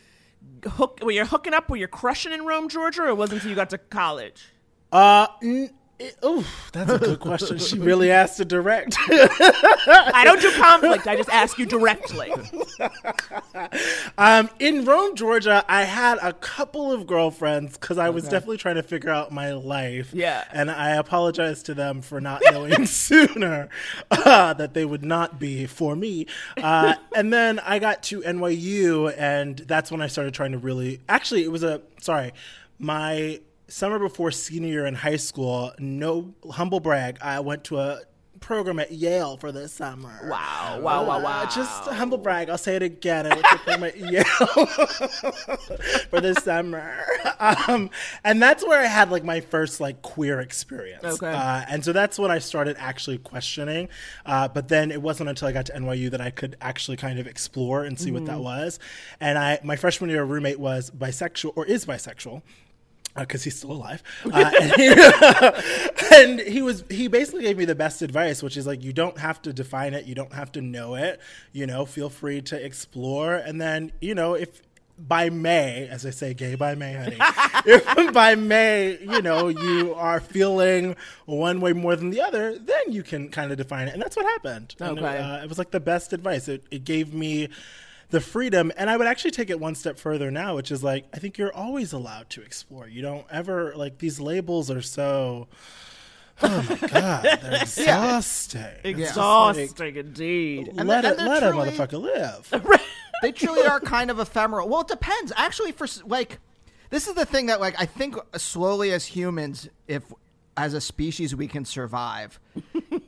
hook? Were you hooking up? Were you crushing in Rome, Georgia, or it wasn't until you got to college? Uh, n- it, oof, that's a good question. She [LAUGHS] really asked to direct. I don't do conflict. I just ask you directly. [LAUGHS] Um, in Rome, Georgia, I had a couple of girlfriends because I was definitely trying to figure out my life. Yeah. And I apologize to them for not knowing [LAUGHS] sooner uh, that they would not be for me. Uh, and then I got to NYU, and that's when I started trying to really. Actually, it was a. Sorry. My summer before senior year in high school, no humble brag, I went to a program at Yale for the summer. Wow, wow, wow, Uh, wow. Just a humble brag. I'll say it again. I went to a program at [LAUGHS] Yale [LAUGHS] for the summer. Um, and that's where I had like my first like queer experience. Okay. Uh, and so that's when I started actually questioning. Uh, but then it wasn't until I got to NYU that I could actually kind of explore and see what that was. And I, my freshman year roommate was bisexual or is bisexual because he's still alive. [LAUGHS] Uh, and, he, [LAUGHS] and he was he basically gave me the best advice, which is like you don't have to define it, you don't have to know it. You know, feel free to explore, and then you know if. By May, as I say, gay by May, honey. [LAUGHS] if by May, you know, you are feeling one way more than the other, then you can kind of define it. And that's what happened. And, Okay. uh, it was like the best advice. It, it gave me the freedom and i would actually take it one step further now which is like i think you're always allowed to explore. You don't ever like these labels are so oh my god they're [LAUGHS] exhausting. Exhausting indeed. And let they're- it let they're a motherfucker live. [LAUGHS] They truly are kind of ephemeral. Well, it depends. Actually, for like, this is the thing that like I think slowly as humans, if as a species we can survive,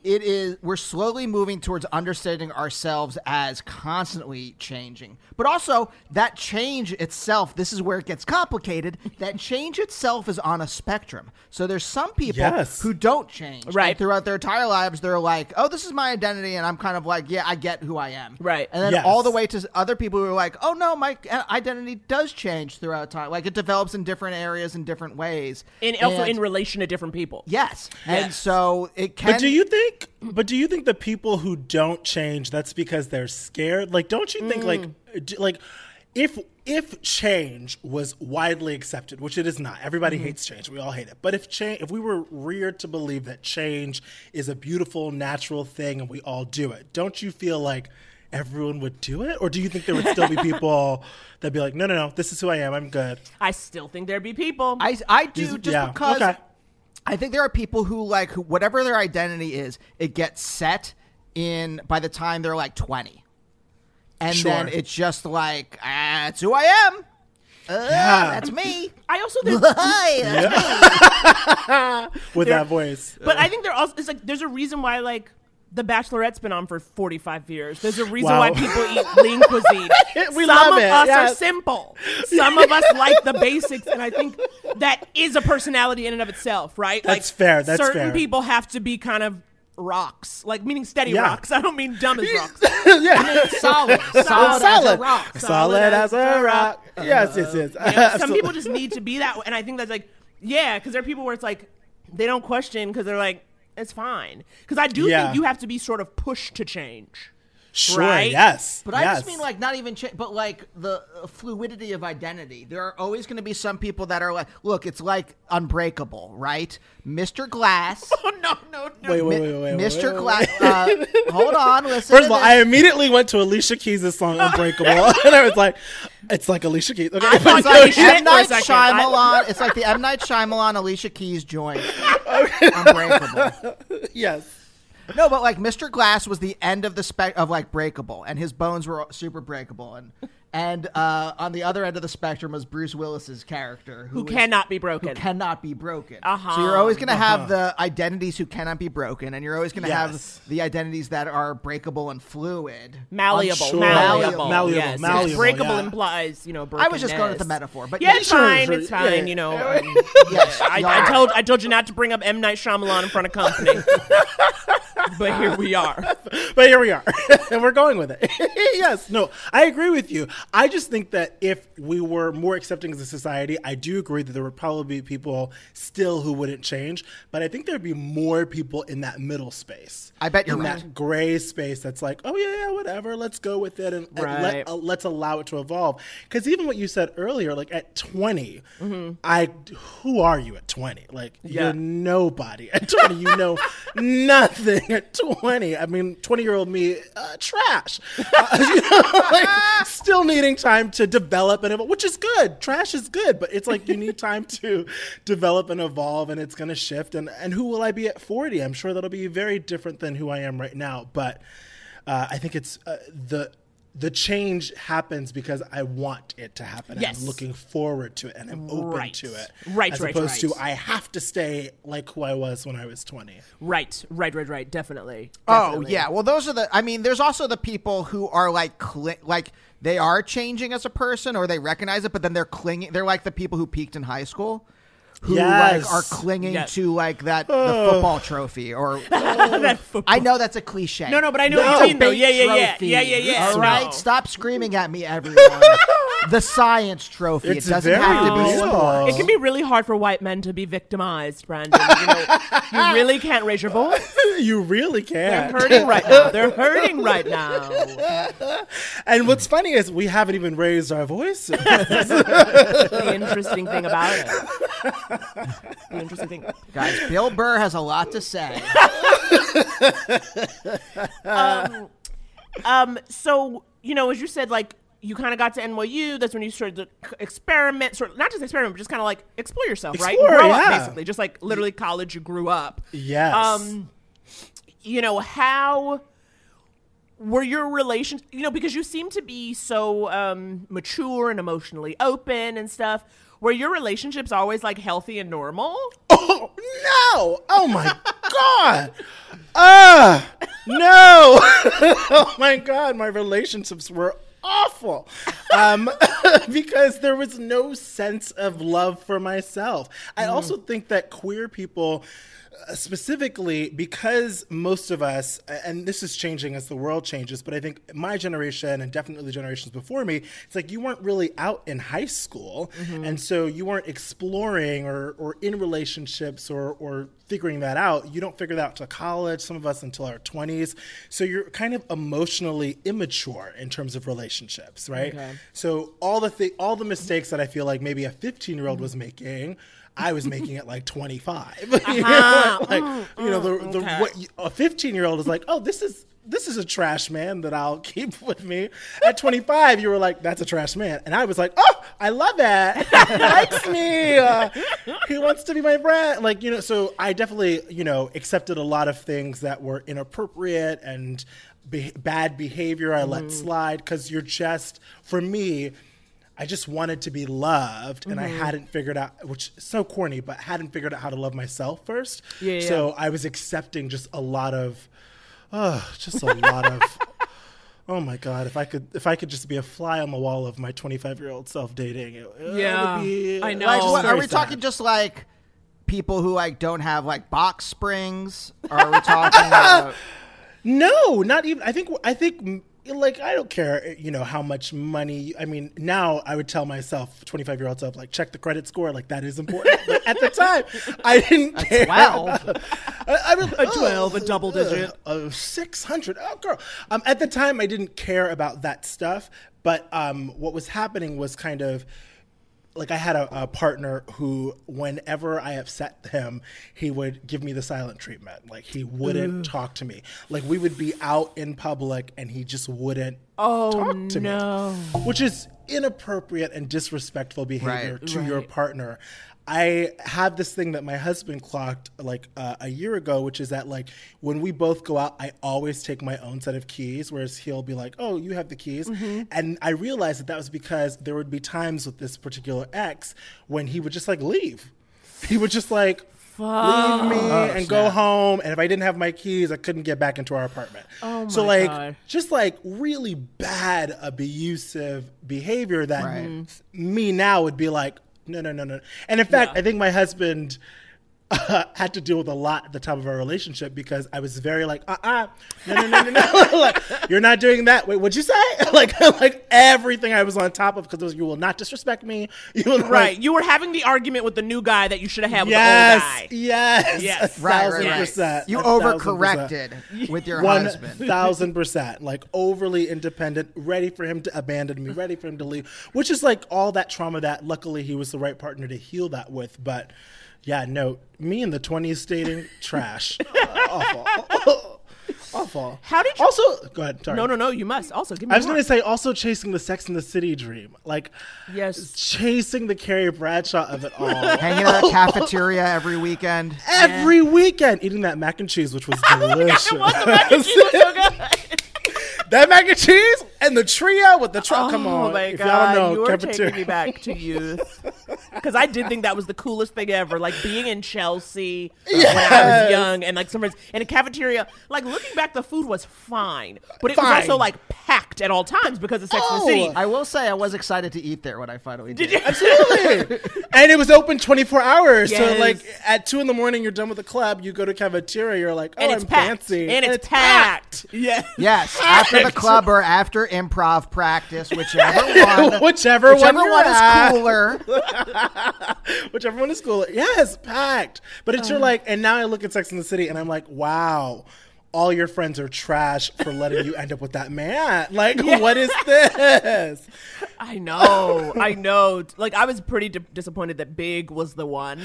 it is we're slowly moving towards understanding ourselves as constantly changing. But also that change itself, this is where it gets complicated. That change itself is on a spectrum. So there's some people Yes. who don't change. Right. And throughout their entire lives, they're like, "Oh, this is my identity," and I'm kind of like, "Yeah, I get who I am." Right. And then Yes. all the way to other people who are like, "Oh no, my uh, identity does change throughout time. Like it develops in different areas in different ways." And also And- in relation to different people. yes, and so it can. but do you think but do you think the people who don't change that's because they're scared? Like don't you think like mm. d- like if if change was widely accepted which it is not everybody mm-hmm. hates change we all hate it but if change if we were reared to believe that change is a beautiful natural thing and we all do it don't you feel like everyone would do it? Or do you think there would still be [LAUGHS] people that'd be like no no no this is who i am i'm good. I still think there'd be people. I I do just yeah, because okay. I think there are people who like who, whatever their identity is, it gets set in by the time they're like twenty, and Sure. then it's just like ah, that's who I am. Uh, Yeah. that's me. I also think, [LAUGHS] Hi, that's me. [LAUGHS] with that voice but I think there also it's like there's a reason why like the Bachelorette's been on for 45 years. There's a reason Wow. why people eat [LAUGHS] lean cuisine. [LAUGHS] We Some love of it, us are simple. [LAUGHS] Some of us like the basics, and I think that is a personality in and of itself, right? That's like, fair, that's fair. certain fair. people have to be kind of rocks, like meaning steady Yeah. rocks. I don't mean dumb as rocks. yeah solid, solid, solid, as a rock. solid as a rock. Yes, yes, yes. You know, some people just need to be that way. And I think that's like, yeah, because there are people where it's like, they don't question because they're like, it's fine. Because I do Yeah. think you have to be sort of pushed to change. Sure. right? Yes. But I yes. just mean like not even, cha- but like the uh, fluidity of identity. There are always going to be some people that are like, look, it's like Unbreakable, right? Mr. Glass, [LAUGHS] Oh, no, no, no. Wait, wait, Mi- wait, wait, wait, Mr. wait, Glass. Uh, hold on, [LAUGHS] listen. First of to all, this. I immediately went to Alicia Keys' song "Unbreakable," [LAUGHS] and I was like, "It's like Alicia Keys." Okay, I thought It's like Shit the M for a Night second. I- Shyamalan. It's like the M Night Shyamalan Alicia Keys joint. Unbreakable. yes. No, but like Mr. Glass was the end of the spec of like breakable, and his bones were super breakable, and And uh, on the other end of the spectrum was Bruce Willis's character, Who is- cannot be broken. who cannot be broken. Uh-huh. So you're always going to have the identities who cannot be broken, and you're always going to Yes. have the identities that are breakable and fluid. malleable, Unsure. malleable, Malleable, yes. malleable, breakable yeah. implies, you know, I was just going with the metaphor, but yeah, yeah, it's sure, fine. sure. It's fine. Yeah. You know, um, [LAUGHS] yes, I, I told I told you not to bring up M Night Shyamalan in front of company, [LAUGHS] but here we are. [LAUGHS] but here we are [LAUGHS] and we're going with it [LAUGHS] yes no i agree with you i just think that if we were more accepting as a society i do agree that there would probably be people still who wouldn't change but i think there'd be more people in that middle space I bet you're in right. that gray space that's like oh yeah yeah whatever let's go with it and, and Right. let, uh, let's allow it to evolve because even what you said earlier like at 20 i who are you at 20 like Mm-hmm. Yeah. you're nobody at 20 you know nothing at 20 i mean 20 year old me uh, trash. Uh, [LAUGHS] you know, like, still needing time to develop and evolve, which is good. Trash is good but it's like you need time to [LAUGHS] develop and evolve and it's going to shift and and who will i be at 40 i'm sure that'll be very different than who i am right now but uh, i think it's uh, the the change happens because I want it to happen. Yes. I'm looking forward to it and I'm open Right. to it. Right, As right, opposed right. to I have to stay like who I was when I was 20. Right, right, right, right. Definitely. Oh yeah, well those are the. I mean, there's also the people who are like, cli- like they are changing as a person, or they recognize it, but then they're clinging. They're like the people who peaked in high school, who Yes. like are clinging Yes. to like that the oh. football trophy, or [LAUGHS] That football- I know that's a cliche. No, no, but I know No. what you mean. Though. Debate Yeah, yeah, yeah, yeah, yeah, yeah. All right, No. stop screaming at me, everyone. [LAUGHS] [LAUGHS] the science trophy. It's it doesn't very have to be real. sports. It can be really hard for white men to be victimized, Brandon. You know, you really can't raise your voice. [LAUGHS] you really can't. They're hurting right now. They're hurting right now. [LAUGHS] And what's funny is we haven't even raised our voices. The interesting thing about it. The interesting thing. Guys, Bill Burr has a lot to say. um, Um. So you know, as you said, like you kind of got to NYU. That's when you started to experiment, sort of not just experiment, but just kind of like explore yourself, right? Explore, Grow up, basically, just like literally college. You grew up. yes. Um, you know how were your relations? You know, because you seem to be so um mature and emotionally open and stuff. Were your relationships always like healthy and normal? [LAUGHS] Oh no! Oh my god! Ah no! [LAUGHS] oh my god! My relationships were awful um, [LAUGHS] because there was no sense of love for myself. I also think that queer people. Uh, Specifically, because most of us, and this is changing as the world changes, but I think my generation and definitely the generations before me, it's like you weren't really out in high school, and so you weren't exploring or, or in relationships or, or figuring that out. You don't figure that out to college, some of us until our 20s. So you're kind of emotionally immature in terms of relationships, right? So all the thi- all the mistakes that I feel like maybe a 15 year old was making. I was making it like 25. [LAUGHS] You know, like, you know, the, the, what a 15 year old is like, oh, this is this is a trash man that I'll [LAUGHS] keep with me. At 25, you were like, that's a trash man, and I was like, oh, I love that. [LAUGHS] He likes me. Uh, he wants to be my friend. Like you know, so I definitely you know accepted a lot of things that were inappropriate and be- bad behavior. I let slide because you're just for me. I just wanted to be loved, and I Mm-hmm. hadn't figured out, which is so corny, but hadn't figured out how to love myself first. Yeah, yeah. So I was accepting just a lot of, oh, just a lot of. [LAUGHS] Oh my god! If I could, if I could just be a fly on the wall of my 25 year old self dating, it, it Yeah, would be, I know. Like, what, are we sad. talking just like people who like don't have like box springs? Or are we talking [LAUGHS] about No, not even. I think. I think. Like I don't care, you know, how much money. I mean, now I would tell myself, twenty five year old self, like check the credit score, like that is important. [LAUGHS] But at the time, I didn't care. 12. [LAUGHS] I, I was, A 12, a double digit. uh, six hundred. Oh, girl. Um, at the time, I didn't care about that stuff. But um, what was happening was kind of like I had a, a partner who, whenever I upset him, he would give me the silent treatment. Like he wouldn't talk to me. Like we would be out in public and he just wouldn't Oh talk to no. me, which is inappropriate and disrespectful behavior Right. to your partner. I have this thing that my husband clocked like uh, a year ago, which is that like when we both go out, I always take my own set of keys, whereas he'll be like, "Oh, you have the keys," and I realized that that was because there would be times with this particular ex when he would just like leave. He would just like leave me and go home, and if I didn't have my keys, I couldn't get back into our apartment. Oh my so like God. just like really bad abusive behavior that Right. me now would be like no no no no. And in fact i think my husband uh, [LAUGHS] had to deal with a lot at the time of our relationship because I was very like, uh, uh no, no, no, no, no, [LAUGHS] like, you're not doing that. Wait, what'd you say? [LAUGHS] like, like everything I was on top of because you will not disrespect me. You will not- Right. You were having the argument with the new guy that you should have had with Yes, the old guy. yes, Yes. a Right, thousand right, right. percent. You a overcorrected percent. with your One husband. thousand percent, like overly independent, ready for him to abandon me, ready for him to leave, which is like all that trauma that luckily he was the right partner to heal that with. But yeah, no, me in the twenties dating trash, [LAUGHS] awful, [LAUGHS] awful. How did you- also go ahead? Sorry. No, no, no. You must also give me. I was more. going to say also chasing the Sex in the City dream, like Yes. chasing the Carrie Bradshaw of it all. [LAUGHS] Hanging out at cafeteria every weekend. every weekend eating that mac and cheese, which was delicious. It was the mac and cheese was so good. That mac and cheese and the trio with the truck. Come Oh on, my if god, y'all know, you are cafeteria. taking me back to youth. [LAUGHS] Because I did think that was the coolest thing ever, like being in Chelsea uh, when I was young, and like some friends in a cafeteria. Like looking back, the food was fine, but it Fine. was also like packed at all times because of Sex and the Oh, City. I will say I was excited to eat there when I finally did. Did you? Absolutely. [LAUGHS] and it was open 24 hours. So, like, at 2 in the morning, you're done with the club, you go to cafeteria, you're like, oh, and it's I'm packed. fancy. And it's, packed. Yeah. Yes, after the club or after improv practice, whichever [LAUGHS] one. Whichever, Whichever one, one at. is cooler. [LAUGHS] Whichever one is cooler. Yes, packed. But it's your uh-huh. like, and now I look at Sex in the City and I'm like, wow, all your friends are trash for letting you end up with that man. Like, [LAUGHS] what is this? I know. I know. Like I was pretty di- disappointed that Big was the one.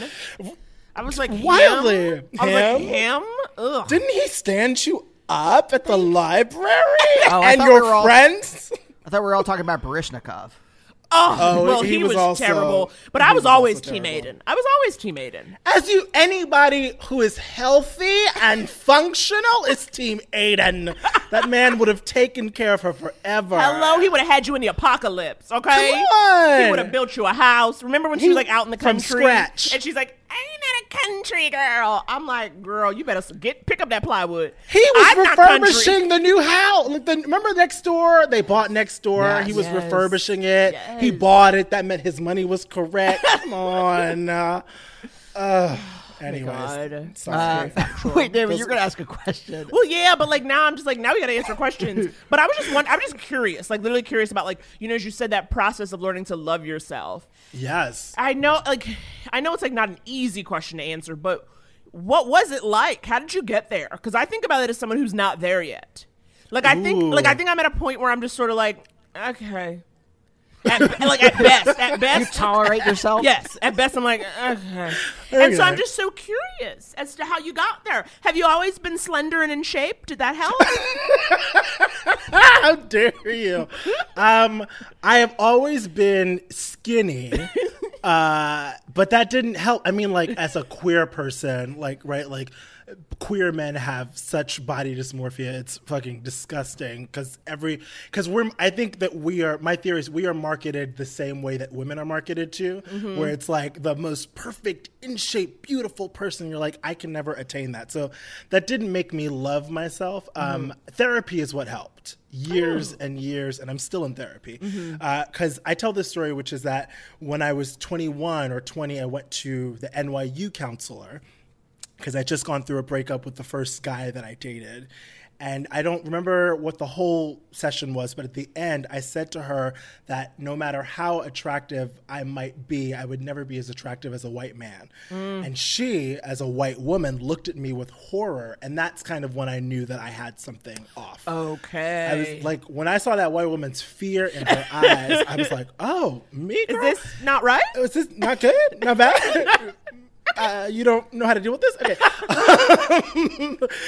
I was like, Wildly. him? I was like, Him? him? Ugh. Didn't he stand you up at the library? [LAUGHS] Oh, and your we all- friends? I thought we were all talking about Baryshnikov. Oh, Oh, well, he he, was was, also- terrible. But I was, was always Team terrible. Aidan. I was always Team Aidan. As you, anybody who is healthy and functional is Team Aidan. That man would have taken care of her forever. Hello, he would have had you in the apocalypse, okay? Come on. He would have built you a house. Remember when she He- was like out in the country, from scratch. And she's like, I ain't not a country girl. I'm like, girl, you better get pick up that plywood. He was I'm refurbishing the new house. Like the, remember next door? They bought next door. Yes. He was Yes. refurbishing it. He bought it. That meant his money was correct. [LAUGHS] Come on. Uh, uh, anyways, sorry. Uh, [LAUGHS] wait, David, you're going to ask a question. Well, yeah, but like now I'm just like now we gotta answer questions. [LAUGHS] but I was just one, I'm just curious, like literally curious about like you know as you said that process of learning to love yourself. yes. I know, like I know it's like not an easy question to answer, but what was it like? How did you get there? Because I think about it as someone who's not there yet. Like I think, like I think I'm at a point where I'm just sort of like, okay, at, like at best, at best, You tolerate yourself? Yes, at best, I'm like, okay. And so I'm just so curious as to how you got there. Have you always been slender and in shape? Did that help? How dare you? Um, I have always been skinny, [LAUGHS] uh, but that didn't help. I mean, like as a queer person, like right, like queer men have such body dysmorphia. It's fucking disgusting because every because we're. I think that we are. My theory is we are marketed the same way that women are marketed to, mm-hmm. where it's like the most perfect, in shape, beautiful person. You're like, I can never attain that. So that didn't make me love myself. Mm-hmm. Um, Therapy is what helped years oh. and years, and I'm still in therapy. Mm-hmm. Uh, because I tell this story, which is that when I was 21 or 20, I went to the NYU counselor because I'd just gone through a breakup with the first guy that I dated. And I don't remember what the whole session was, but at the end, I said to her that no matter how attractive I might be, I would never be as attractive as a white man. Mm. And she, as a white woman, looked at me with horror. And that's kind of when I knew that I had something off. okay. I was like, when I saw that white woman's fear in her [LAUGHS] eyes, I was like, oh, me? is this not right? Is this not good? Not bad? [LAUGHS] [LAUGHS] uh, you don't know how to deal with this. Okay.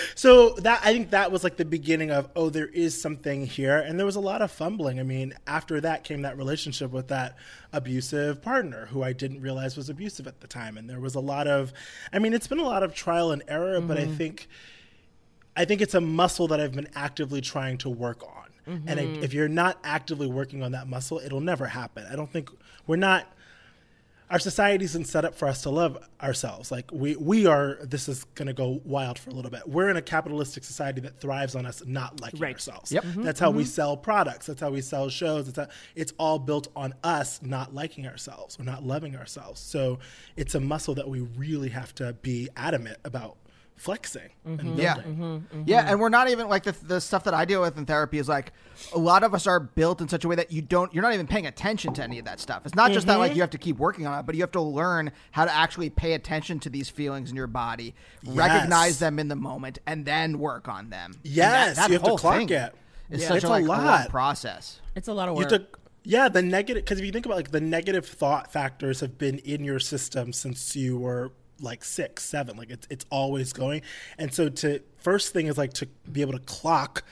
[LAUGHS] so that I think that was like the beginning of oh, there is something here, and there was a lot of fumbling. I mean, after that came that relationship with that abusive partner who I didn't realize was abusive at the time, and there was a lot of, I mean, it's been a lot of trial and error, but I think, I think it's a muscle that I've been actively trying to work on. And I, if you're not actively working on that muscle, it'll never happen. I don't think we're not our society isn't set up for us to love ourselves. Like we we are. This is going to go wild for a little bit. We're in a capitalistic society that thrives on us not liking Right. ourselves. Yep. Mm-hmm. That's how we mm-hmm. sell products. That's how we sell shows. It's how, it's all built on us not liking ourselves or not loving ourselves. So it's a muscle that we really have to be adamant about flexing and mm-hmm. building. Yeah. Mm-hmm. Mm-hmm. Yeah, and we're not even like the, the stuff that I deal with in therapy is like a lot of us are built in such a way that you don't you're not even paying attention to any of that stuff. It's not just that like you have to keep working on it, but you have to learn how to actually pay attention to these feelings in your body, recognize them in the moment, and then work on them. And Yes, you have to whole clock thing it. Is Yeah. such It's a, a like, long lot. process. It's a lot of work. have to, yeah, the negative because if you think about like the negative thought factors have been in your system since you were like six, seven. Like it's it's always going, and so to first thing is like to be able to clock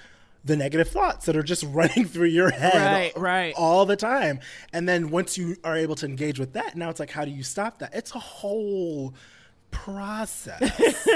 the negative thoughts that are just [LAUGHS] running through your head Right, right. all the time. And then once you are able to engage with that, now it's like how do you stop that? It's a whole process. [LAUGHS]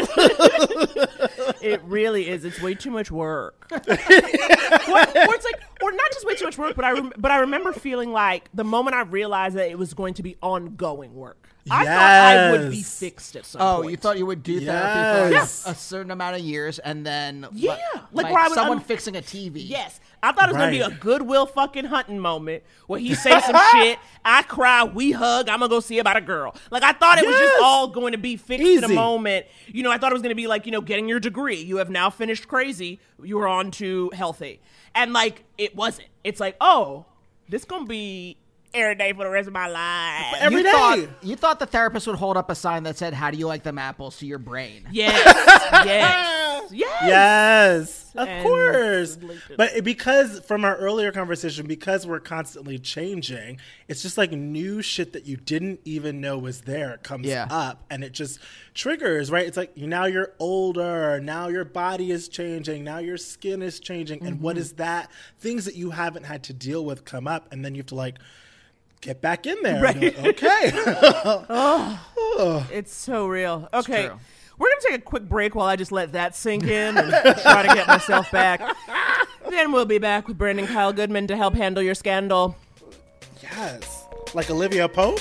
It really is. It's way too much work. [LAUGHS] or, or it's like, or not just way too much work, but I rem- but I remember feeling like the moment I realized that it was going to be ongoing work. I thought I would be fixed at some oh, point. Oh, point. you thought you would do therapy for Yes. a certain amount of years and then Yeah, like, like like where I would someone fixing a TV. Yes. I thought it was gonna be a goodwill fucking hunting moment where he say some [LAUGHS] shit, I cry, we hug, I'm gonna go see about a girl. Like I thought it was just all going to be fixed in a moment. You know, I thought it was gonna be like, you know, getting your degree. You have now finished crazy, you are on to healthy. And like it wasn't. It's like, oh, this gonna be every day for the rest of my life. Every you day. Thought, you thought the therapist would hold up a sign that said, "How do you like them apples?" to your brain. Yes. [LAUGHS] yes. Yes. Yes, of And course. But because from our earlier conversation, because we're constantly changing, it's just like new shit that you didn't even know was there comes Yeah. up, and it just triggers. Right? It's like now you're older, now your body is changing, now your skin is changing, and what mm-hmm. is that? Things that you haven't had to deal with come up, and then you have to like get back in there. like, okay. [LAUGHS] [LAUGHS] It's so real. Okay. We're going to take a quick break while I just let that sink in and try to get myself back. [LAUGHS] Then we'll be back with Brandon Kyle Goodman to help handle your scandal. yes. Like Olivia Pope.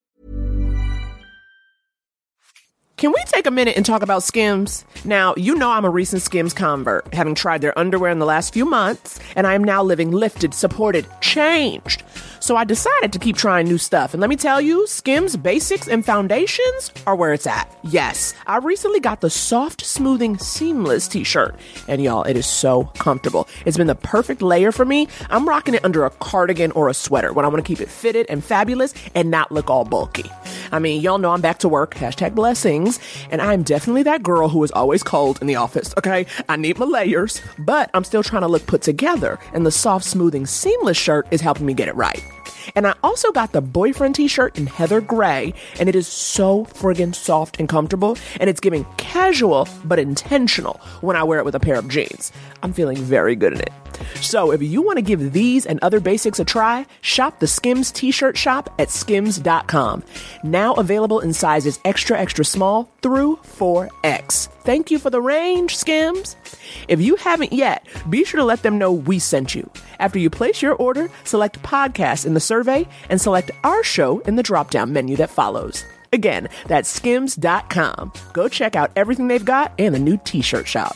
Can we take a minute and talk about Skims? Now, you know I'm a recent Skims convert, having tried their underwear in the last few months, and I am now living lifted, supported, changed. So I decided to keep trying new stuff. And let me tell you, Skims basics and foundations are where it's at. Yes, I recently got the soft, smoothing, seamless t shirt. And y'all, it is so comfortable. It's been the perfect layer for me. I'm rocking it under a cardigan or a sweater when I want to keep it fitted and fabulous and not look all bulky. I mean, y'all know I'm back to work, hashtag blessings, and I'm definitely that girl who is always cold in the office, okay? I need my layers, but I'm still trying to look put together, and the soft, smoothing, seamless shirt is helping me get it right. And I also got the boyfriend t shirt in Heather Gray, and it is so friggin' soft and comfortable, and it's giving casual but intentional when I wear it with a pair of jeans. I'm feeling very good in it. So if you want to give these and other basics a try, shop the Skims t shirt shop at skims.com. Now available in sizes extra, extra small through 4X. Thank you for the range, Skims. If you haven't yet, be sure to let them know we sent you. After you place your order, select podcast in the survey and select our show in the drop down menu that follows. Again, that's skims.com. Go check out everything they've got and the new t shirt shop.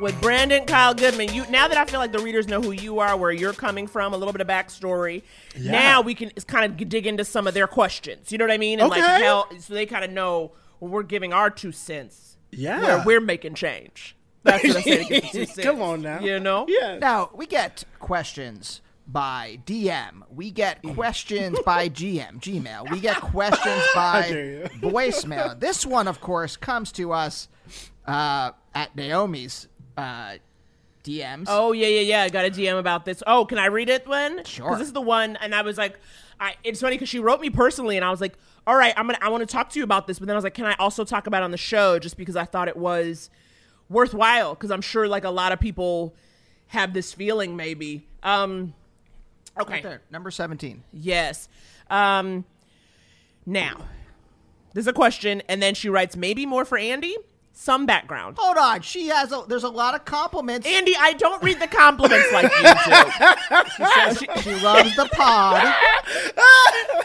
With Brandon Kyle Goodman, you now that I feel like the readers know who you are, where you're coming from, a little bit of backstory. Now we can kind of dig into some of their questions. You know what I mean? And like Okay. how so they kind of know when we're giving our two cents. Yeah. Where we're making change. That's what I'm saying. to get the two [LAUGHS] cents. Come on now. You know? Yeah. Now, we get questions by DM. We get questions [LAUGHS] by GM, Gmail. We get questions [LAUGHS] by voicemail. This one, of course, comes to us uh, at Naomi's uh, DMs. Oh yeah, yeah, yeah. I got a DM about this. Oh, can I read it when? Sure. This is the one, and I was like, I. It's funny because she wrote me personally, and I was like, all right, I'm gonna, I want to talk to you about this, but then I was like, can I also talk about it on the show, just because I thought it was worthwhile, because I'm sure like a lot of people have this feeling, maybe. Um, okay. Right there, number 17. Yes. Um, now, there's a question, and then she writes, maybe more for Andy. Some background. Hold on. She has a, there's a lot of compliments. Andy, I don't read the compliments like you do. she says she, she loves the pod.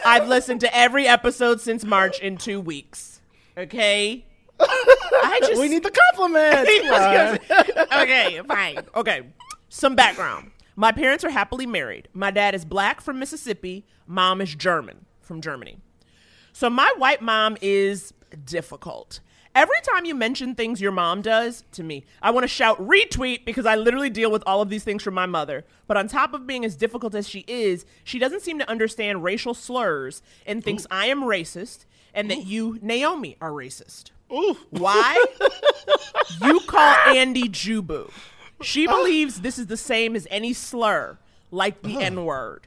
I've listened to every episode since March in two weeks. Okay? I [LAUGHS] just We need the compliments. [LAUGHS] Okay, fine. Okay. Some background. My parents are happily married. My dad is black from Mississippi. Mom is German from Germany. So my white mom is difficult. Every time you mention things your mom does to me, I want to shout retweet because I literally deal with all of these things from my mother. But on top of being as difficult as she is, she doesn't seem to understand racial slurs and thinks I am racist and that you, Naomi, are racist. Ooh. Why? [LAUGHS] you call Andy Jubu. She uh. believes this is the same as any slur, like the uh-huh. N word.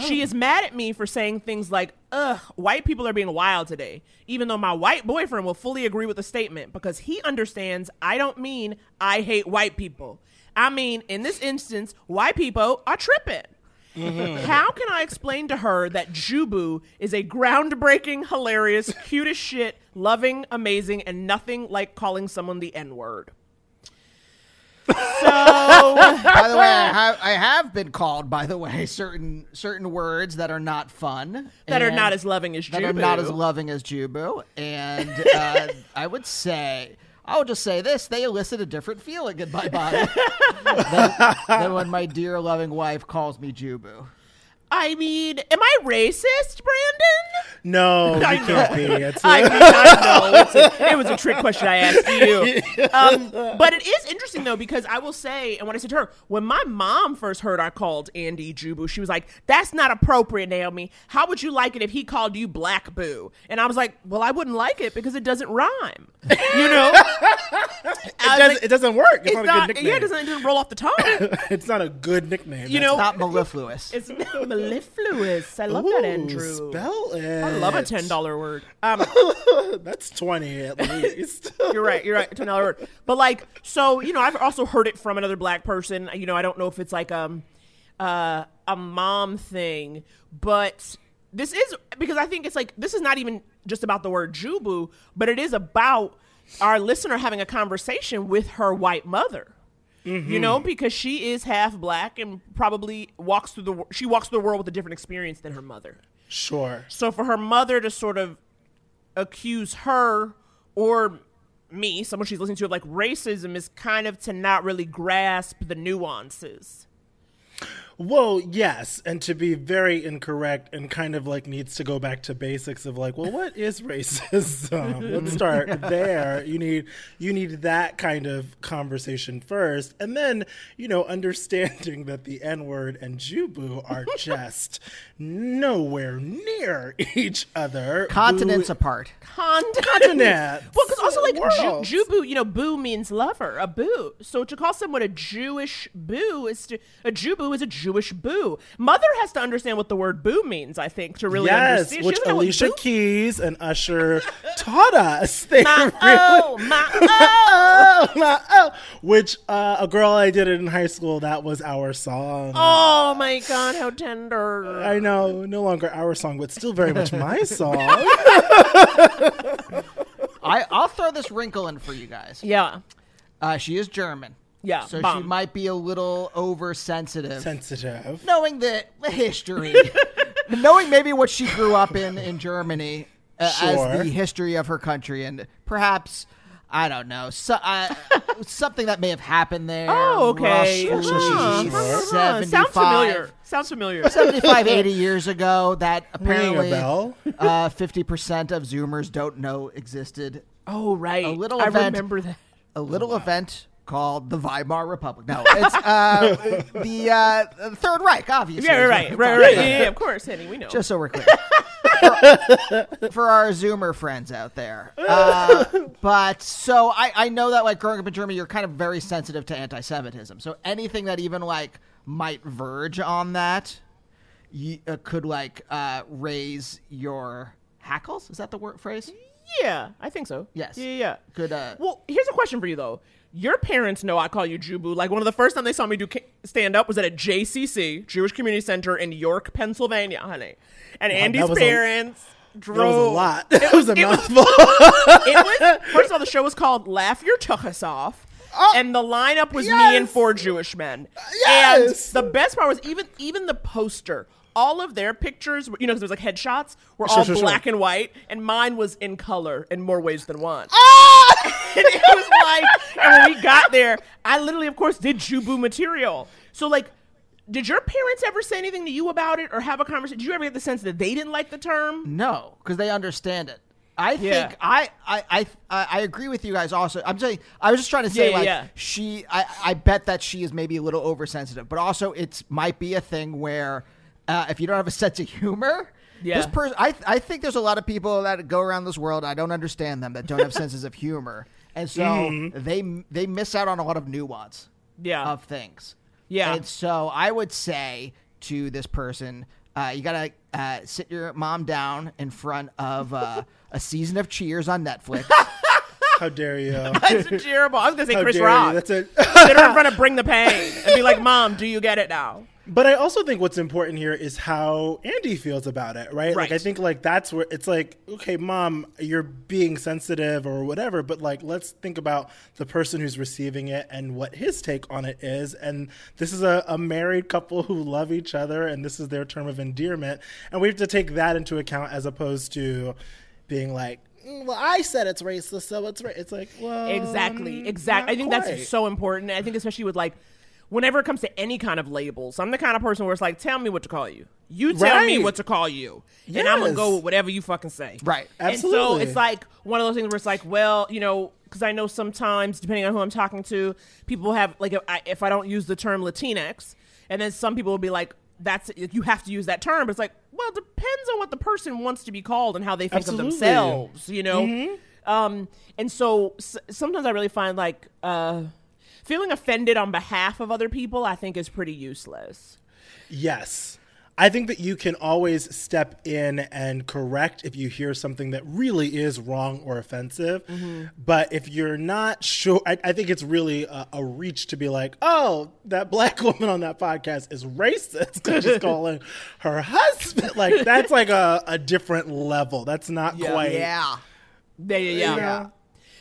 She is mad at me for saying things like, ugh, white people are being wild today, even though my white boyfriend will fully agree with the statement because he understands I don't mean I hate white people. I mean, in this instance, white people are tripping. Mm-hmm. How can I explain to her that Jubu is a groundbreaking, hilarious, cute as shit, loving, amazing, and nothing like calling someone the N word? So, [LAUGHS] By the way, I have, I have been called, by the way, certain certain words that are not fun. that are not as loving as Jubu. that are not as loving as Jubu. And [LAUGHS] uh, I would say, I would just say this: they elicit a different feeling in my body than, than when my dear loving wife calls me Jubu. I mean, am I racist, Brandon? No, [LAUGHS] you I can't be. It's I mean, I know. It's a, [LAUGHS] it was a trick question I asked you. [LAUGHS] Um, but it is interesting though because I will say, and when I said to her, when my mom first heard I called Andy Jubu, she was like, "That's not appropriate, Naomi. How would you like it if he called you Black Boo?" And I was like, "Well, I wouldn't like it because it doesn't rhyme." You know, it, does, it doesn't work. It's, it's not, not. a good nickname. yeah, it doesn't, it doesn't roll off the tongue. it's not a good nickname. You That's know, Not mellifluous. it's not mellifluous. I love that, Andrew. Spell it. I love a ten dollar word. [LAUGHS] Um, That's twenty at least. [LAUGHS] you're right. You're right. Ten dollar word. But like, so you know, I've also heard it from another black person. You know, I don't know if it's like um, uh, a mom thing, but this is because I think it's like this is not even just about the word jubu, but it is about our listener having a conversation with her white mother. You know, because she is half black and probably walks through the she walks through the world with a different experience than her mother. Sure. So for her mother to sort of accuse her or me, someone she's listening to, of like racism is kind of to not really grasp the nuances. Well, yes, and to be very incorrect and kind of like needs to go back to basics of like, well, what is racism? [LAUGHS] Let's start there. You need you need that kind of conversation first, and then you know understanding that the N word and Jubu are [LAUGHS] just nowhere near each other, Continents Boo- apart. Continent. [LAUGHS] Continent. Well, because also like Worlds. Ju- Jubu, you know, boo means lover, a boo. So to call someone a Jewish boo is to a Jubu is a Jewish boo. Mother has to understand what the word boo means. I think to really yes, understand. She which doesn't know what Alicia boo- Keys and Usher taught us. [LAUGHS] They My really- oh, my [LAUGHS] oh. oh, [LAUGHS] my, oh. Which uh, a girl I did it in high school. That was our song. Oh my god, how tender! I know, no longer our song, but still very much my song. I, I'll throw this wrinkle in for you guys. Yeah, Uh, she is German. Yeah. So she might be a little oversensitive. Sensitive. knowing the, the history, [LAUGHS] knowing maybe what she grew up in in Germany uh, Sure. as the history of her country, and perhaps I don't know so, uh, [LAUGHS] something that may have happened there. Oh, okay. roughly Uh-huh, uh-huh. Sounds familiar. Sounds familiar. [LAUGHS] 75, 80 years ago, that apparently uh, 50% of Zoomers don't know existed. Oh right, A little I event. remember that. A little event called the Weimar Republic. No, it's uh, [LAUGHS] the, uh, the Third Reich, obviously. Yeah, right, right, right. about. Yeah, yeah, of course, Henny, we know. Just so we're clear. [LAUGHS] for, for our Zoomer friends out there. [LAUGHS] Uh, but so I, I know that like growing up in Germany, you're kind of very sensitive to anti Semitism. So anything that even like might verge on that you, uh, could like uh, raise your hackles. Is that the word phrase? yeah, I think so. Yes. Yeah, yeah. yeah. Could uh, Well, here's a question for you though. Your parents know I call you Jubu. Like one of the first time they saw me do stand up was at a JCC Jewish Community Center in York, Pennsylvania, honey. And Andy's was a- parents drove. That was a lot. [LAUGHS] It was a it was- mouthful. [LAUGHS] it was first of all the show was called Laugh Your Tuchus Off. Oh, and the lineup was me and four Jewish men. Yes. And the best part was even even the poster. All of their pictures, you know, 'cause there was like headshots, were Sure, all sure, sure. black and white, and mine was in color in more ways than one. Ah! [LAUGHS] [LAUGHS] and it was like, and when we got there, I literally, of course, did Jubu material. So, like, did your parents ever say anything to you about it or have a conversation? Did you ever get the sense that they didn't like the term? No, because they understand it. I think I, I I I I agree with you guys. Also, I'm saying I was just trying to say Yeah, like yeah. she. I I bet that she is maybe a little oversensitive, but also it's might be a thing where uh, if you don't have a sense of humor. Yeah. This person, I, I think there's a lot of people that go around this world. I don't understand them that don't have senses of humor, and so they they miss out on a lot of nuance Yeah. of things. Yeah. And so I would say to this person, uh, you gotta uh, sit your mom down in front of uh, a season of Cheers on Netflix. [LAUGHS] How dare you? [LAUGHS] That's terrible. I was going to say How Chris Rock. you? That's it. Sit her in front of Bring the Pain and be like, Mom, do you get it now? But I also think what's important here is how Andy feels about it, right? right? Like I think like that's where it's like, okay, mom, you're being sensitive or whatever, but like let's think about the person who's receiving it and what his take on it is. And this is a, a married couple who love each other and this is their term of endearment. And we have to take that into account as opposed to being like, "Mm, well, I said it's racist, so it's right. It's like, well, Exactly. um, Exactly. I think quite. that's so important. I think especially with like whenever it comes to any kind of labels, I'm the kind of person where it's like, tell me what to call you. You tell me what to call you, and I'm gonna go with whatever you fucking say. Right. Absolutely. And so it's like one of those things where it's like, well, you know, because I know sometimes, depending on who I'm talking to, people have like if I, if I don't use the term Latinx, and then some people will be like, that's you have to use that term. But it's like, well, it depends on what the person wants to be called and how they think Absolutely. of themselves, you know. Um, and so s- sometimes I really find like uh, feeling offended on behalf of other people. I think is pretty useless. Yes. I think that you can always step in and correct if you hear something that really is wrong or offensive. Mm-hmm. But if you're not sure, I, I think it's really a, a reach to be like, oh, that black [LAUGHS] woman on that podcast is racist [LAUGHS] because she's [LAUGHS] calling her husband. Like, that's like a, a different level. That's not quite. Yeah. Yeah, yeah, yeah.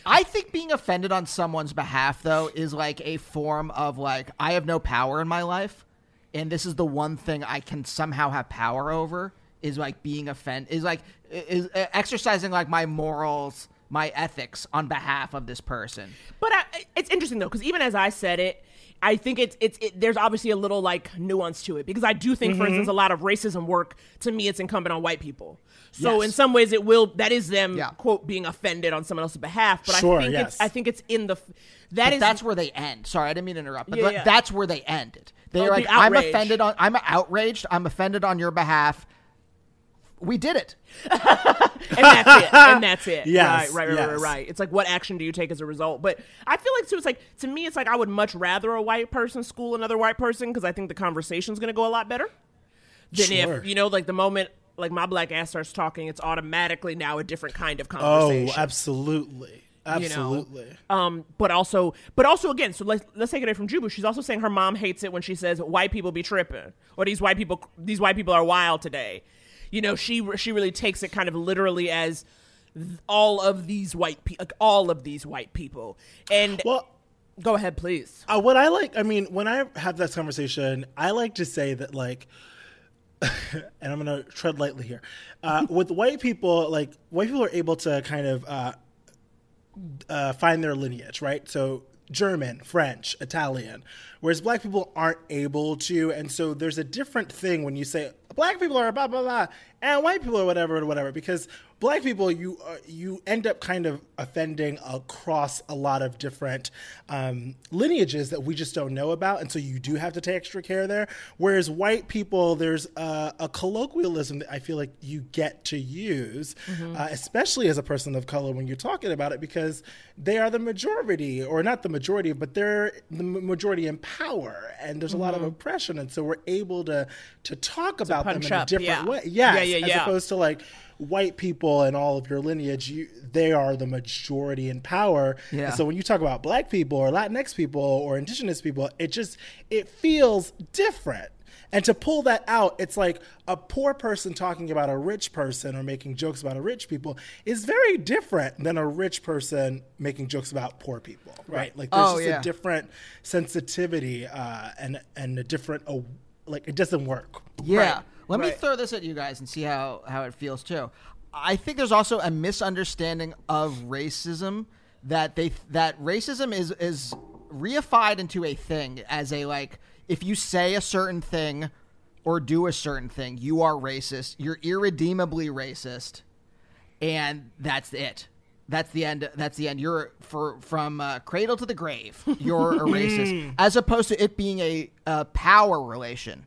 I think being offended on someone's behalf though is like a form of like I have no power in my life and this is the one thing I can somehow have power over is like being offended is like is uh, exercising like my morals, my ethics on behalf of this person. But I, it's interesting though, because even as I said it, I think it's it's it, there's obviously a little like nuance to it because I do think, Mm-hmm. for instance, a lot of racism work to me it's incumbent on white people. So Yes. in some ways, it will that is them Yeah. quote being offended on someone else's behalf. But Sure, I think yes. it's I think it's in the that But is that's where they end. Sorry, I didn't mean to interrupt. But Yeah, yeah. that's where they ended. They're Oh, like, the I'm offended on. I'm outraged. I'm offended on your behalf. We did it. [LAUGHS] and that's it. And that's it. [LAUGHS] Yes, right, right, right, right, yes. right. It's like what action do you take as a result? But I feel like too. It's like to me, it's like I would much rather a white person school another white person because I think the conversation's going to go a lot better than Sure. if you know, like the moment like my black ass starts talking, it's automatically now a different kind of conversation. Oh, conversation. absolutely. you know? Absolutely. Um, but also, but also again, so let's let's take it away from Jubu. She's also saying her mom hates it when she says white people be tripping or these white people these white people are wild today. You know, she she really takes it kind of literally as all of these white people, like all of these white people. And Well, go ahead, please. Uh, what I like, I mean, when I have this conversation, I like to say that, like, [LAUGHS] and I'm going to tread lightly here. Uh, [LAUGHS] with white people, like, white people are able to kind of uh, uh, find their lineage, right? So, German, French, Italian, whereas black people aren't able to. And so, there's a different thing when you say black people are blah, blah, blah, and white people are whatever, or whatever, because black people, you, uh, you end up kind of offending across a lot of different um, lineages that we just don't know about. And so, you do have to take extra care there. Whereas white people, there's a, a colloquialism that I feel like you get to use, uh, especially as a person of color when you're talking about it, because they are the majority, or not the majority, but they're the majority in power, and there's a lot of oppression, and so we're able to to talk about them punch in a different yeah. way. Yes, Yeah, yeah, as opposed to like white people and all of your lineage, you they are the majority in power. Yeah. And so when you talk about black people or Latinx people or indigenous people, it just it feels different. And to pull that out, it's like a poor person talking about a rich person or making jokes about a rich people is very different than a rich person making jokes about poor people, right? Like there's Oh, just yeah. a different sensitivity uh, and and a different uh, like it doesn't work. Yeah. Right, Let me throw this at you guys and see how, how it feels too. I think there's also a misunderstanding of racism that they that racism is is reified into a thing as a like if you say a certain thing or do a certain thing, you are racist. You're irredeemably racist, and that's it. That's the end. That's the end. You're for from uh, cradle to the grave. You're a [LAUGHS] racist, as opposed to it being a, a power relation,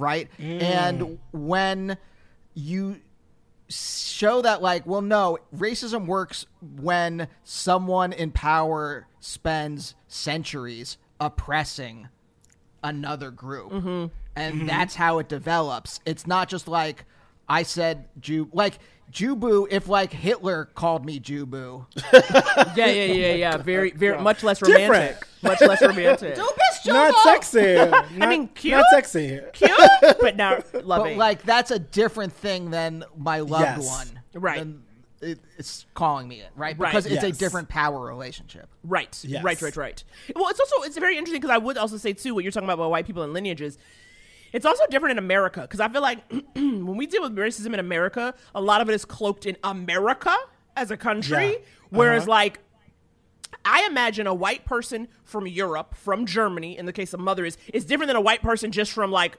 right? And when you show that, like, well, no, racism works when someone in power spends centuries oppressing another group. Mm-hmm. And that's how it develops. It's not just like I said Jew like Jubu if like Hitler called me Jubu. [LAUGHS] Yeah, yeah, yeah, yeah. Very, [LAUGHS] very much less Different. romantic. Much less romantic. [LAUGHS] Not sexy. Not, mean, cute. Not sexy. Cute, but not but loving. like that's a different thing than my loved Yes. one. Right. Than it, it's calling me it, right? Right. Because it's a different power relationship. Right. Yes. Right, right, right. Well, it's also it's very interesting because I would also say too what you're talking about about white people and lineages. It's also different in America because I feel like [CLEARS THROAT] when we deal with racism in America, a lot of it is cloaked in America as a country, Yeah. whereas Uh-huh. like I imagine a white person from Europe, from Germany, in the case of mother is is different than a white person just from like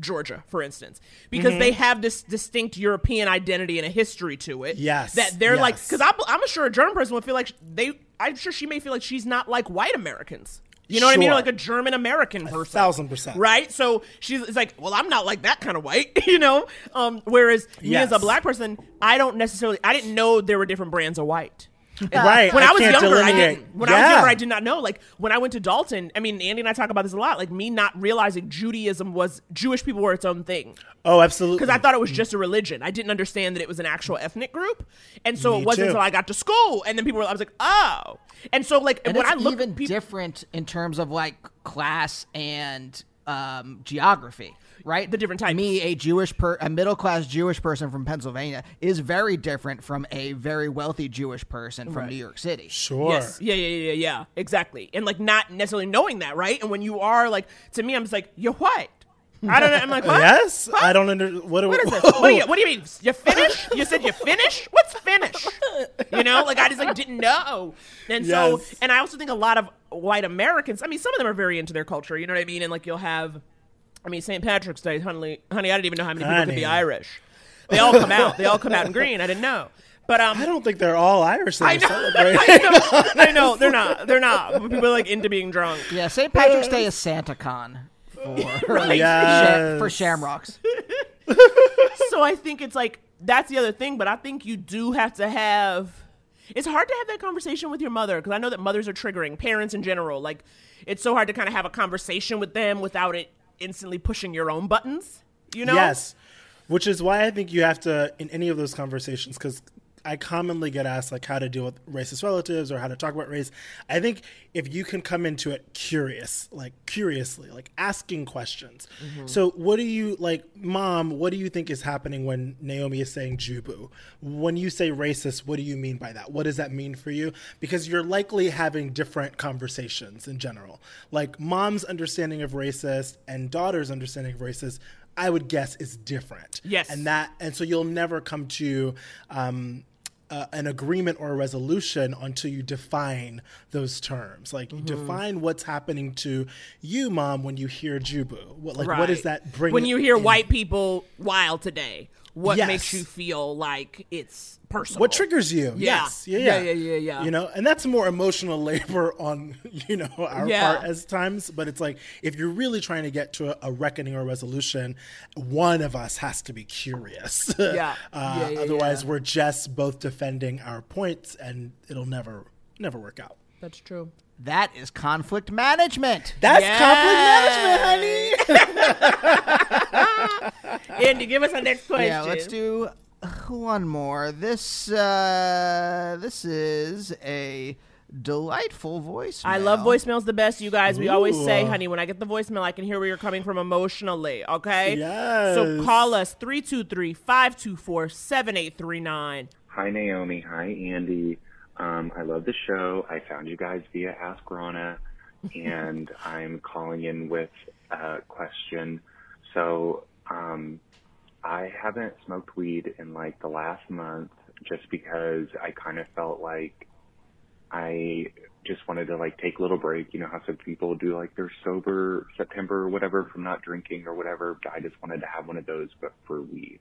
Georgia, for instance, because Mhm. they have this distinct European identity and a history to it. Yes, that they're like because I'm, I'm sure a German person would feel like they. I'm sure she may feel like she's not like white Americans. You know what I mean? Like a German American person. thousand percent. Right? So she's it's like, well, I'm not like that kind of white, [LAUGHS] you know? Um, whereas me as a black person, I don't necessarily, I didn't know there were different brands of white. And Right, When I I, was can't younger, I didn't. When I was younger, I did not know. Like when I went to Dalton, I mean, Andy and I talk about this a lot. Like me not realizing Judaism was Jewish people were its own thing. Oh, absolutely. Because I thought it was just a religion. I didn't understand that it was an actual ethnic group. And so Me it wasn't too. until I got to school and then people were, I was like, oh. And so like and when it's I look even different in terms of like class and um, geography, right? The different types. Me, a Jewish per, a middle class Jewish person from Pennsylvania, is very different from a very wealthy Jewish person from Right. New York City. Sure. Yes. Yeah, yeah, yeah, yeah, yeah. Exactly. And like not necessarily knowing that, right? And when you are like, to me, I'm just like, you're white. I don't know. I'm like, what? Yes, I don't under what. What is this? [LAUGHS] What do you What do you mean? You Finnish? You said you Finnish? What's Finnish? You know, like I just like didn't know. And so, and I also think a lot of white Americans. I mean, some of them are very into their culture. You know what I mean? And like you'll have, I mean, St. Patrick's Day, honey, honey. I didn't even know how many people could be Irish. They all come out. They all come out in green. I didn't know. But um, I don't think they're all Irish. That I know, celebrating. [LAUGHS] I know, I know, they're not, they're not. But People are like into being drunk. Yeah, St. Patrick's Day is Santa Con [LAUGHS] for, Right. Sha- for shamrocks. [LAUGHS] so I think it's like that's the other thing, but I think you do have to have. It's hard to have that conversation with your mother because I know that mothers are triggering, parents in general. Like, it's so hard to kind of have a conversation with them without it instantly pushing your own buttons. You know? Yes. Which is why I think you have to, in any of those conversations, because I commonly get asked like how to deal with racist relatives or how to talk about race. I think if you can come into it curious, like curiously, like asking questions. Mm-hmm. So, what do you like, mom? What do you think is happening when Naomi is saying Jubu? When you say racist, what do you mean by that? What does that mean for you? Because you're likely having different conversations in general. Like mom's understanding of racist and daughter's understanding of racist I would guess is different. Yes. and that and so you'll never come to um, uh, an agreement or a resolution until you define those terms. Like you Mhm. define what's happening to you, mom, when you hear Jubu. What like what does that bring? When you hear in- white people wild today, what Yes. makes you feel like it's personal? What triggers you? Yeah. Yes. Yeah, Yeah, yeah. yeah, yeah, yeah. You know, and that's more emotional labor [LAUGHS] on, you know, our Yeah. part as times. But it's like if you're really trying to get to a, a reckoning or a resolution, one of us has to be curious. [LAUGHS] Yeah. uh, Yeah, yeah, otherwise yeah. we're just both defending our points and it'll never never work out. That's true. That is conflict management. That's Yes. conflict management, honey. [LAUGHS] Andy, give us our next question. Yeah, let's do one more. This uh, this is a delightful voice. I love voicemails the best, you guys. We always say, honey, when I get the voicemail, I can hear where you're coming from emotionally, okay? Yes. So call us 323 524 7839. Hi, Naomi. Hi, Andy. Um, I love the show. I found you guys via Ask Rana, and [LAUGHS] I'm calling in with a question. So, um, I haven't smoked weed in like the last month just because I kind of felt like I just wanted to like take a little break. You know how some people do like their sober September or whatever from not drinking or whatever. I just wanted to have one of those, but for weed.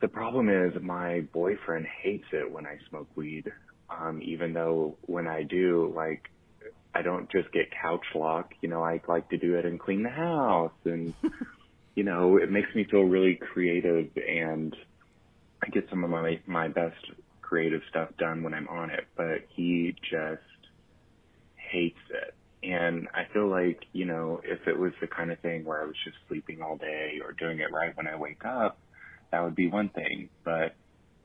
The problem is my boyfriend hates it when I smoke weed. Um, even though when I do, like, I don't just get couch lock, you know, I like to do it and clean the house and, [LAUGHS] you know, it makes me feel really creative and I get some of my, my best creative stuff done when I'm on it, but he just hates it. And I feel like, you know, if it was the kind of thing where I was just sleeping all day or doing it right when I wake up, that would be one thing. But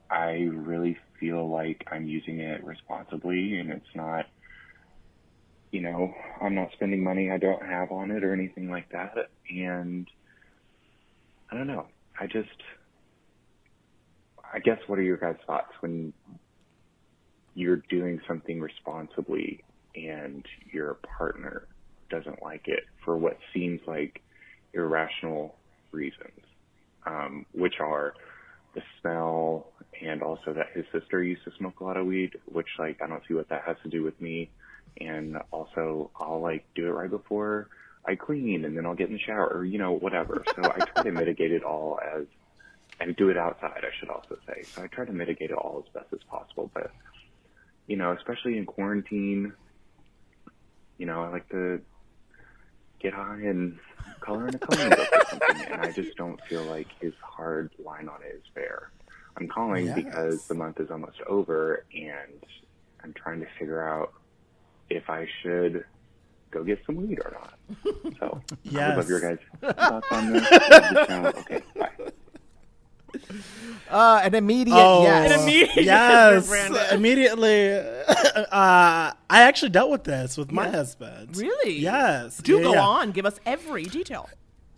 I really feel like I'm using it responsibly and it's not, you know, I'm not spending money I don't have on it or anything like that. And I don't know. I just, I guess, what are your guys' thoughts when you're doing something responsibly and your partner doesn't like it for what seems like irrational reasons, um, which are the smell and also that his sister used to smoke a lot of weed, which like I don't see what that has to do with me. And also, I'll like do it right before I clean, and then I'll get in the shower, or you know, whatever. So I try to mitigate it all as and do it outside. I should also say. So I try to mitigate it all as best as possible. But you know, especially in quarantine, you know, I like to get high and color in a coloring book or something, and I just don't feel like his hard line on it is fair. I'm calling Yes. because the month is almost over, and I'm trying to figure out if I should go get some weed or not. So I would love your guys' thoughts on this. Okay, bye. Uh, an immediate Oh, yes. An immediate yes, [LAUGHS] yes, immediately. [LAUGHS] uh, I actually dealt with this with my husband. Really? Yes. Do Yeah, go yeah. on. Give us every detail.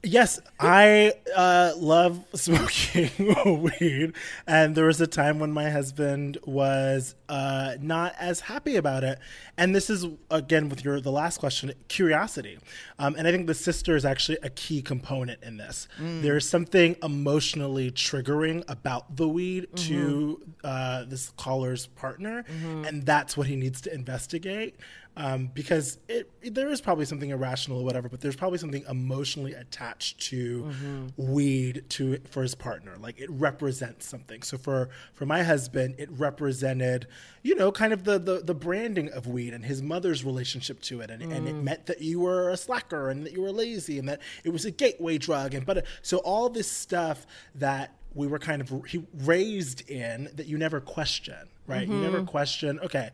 Yes, I uh, love smoking [LAUGHS] weed, and there was a time when my husband was uh, not as happy about it. And this is again with your the last question, curiosity, um, and I think the sister is actually a key component in this. There's something emotionally triggering about the weed to uh, this caller's partner, and that's what he needs to investigate um, because it, there is probably something irrational or whatever, but there's probably something emotionally attached to mm-hmm. weed to for his partner. Like it represents something. So for for my husband, it represented, you know, kind of the the, the branding of weed and his mother's relationship to it, and, and it mm. meant that you were a slacker and that you were lazy and that it was a gateway drug and but so all this stuff that we were kind of raised in that you never question, right? You never mm-hmm. question. Okay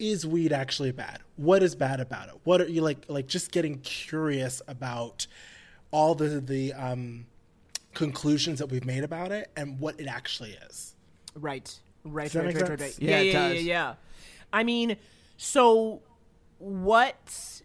is weed actually bad? What is bad about it? What are you like like just getting curious about all the the um conclusions that we've made about it and what it actually is. Right. Right. Does that right, make right, right, sense? right. Yeah, Yeah, it yeah, yeah, yeah. I mean, so what?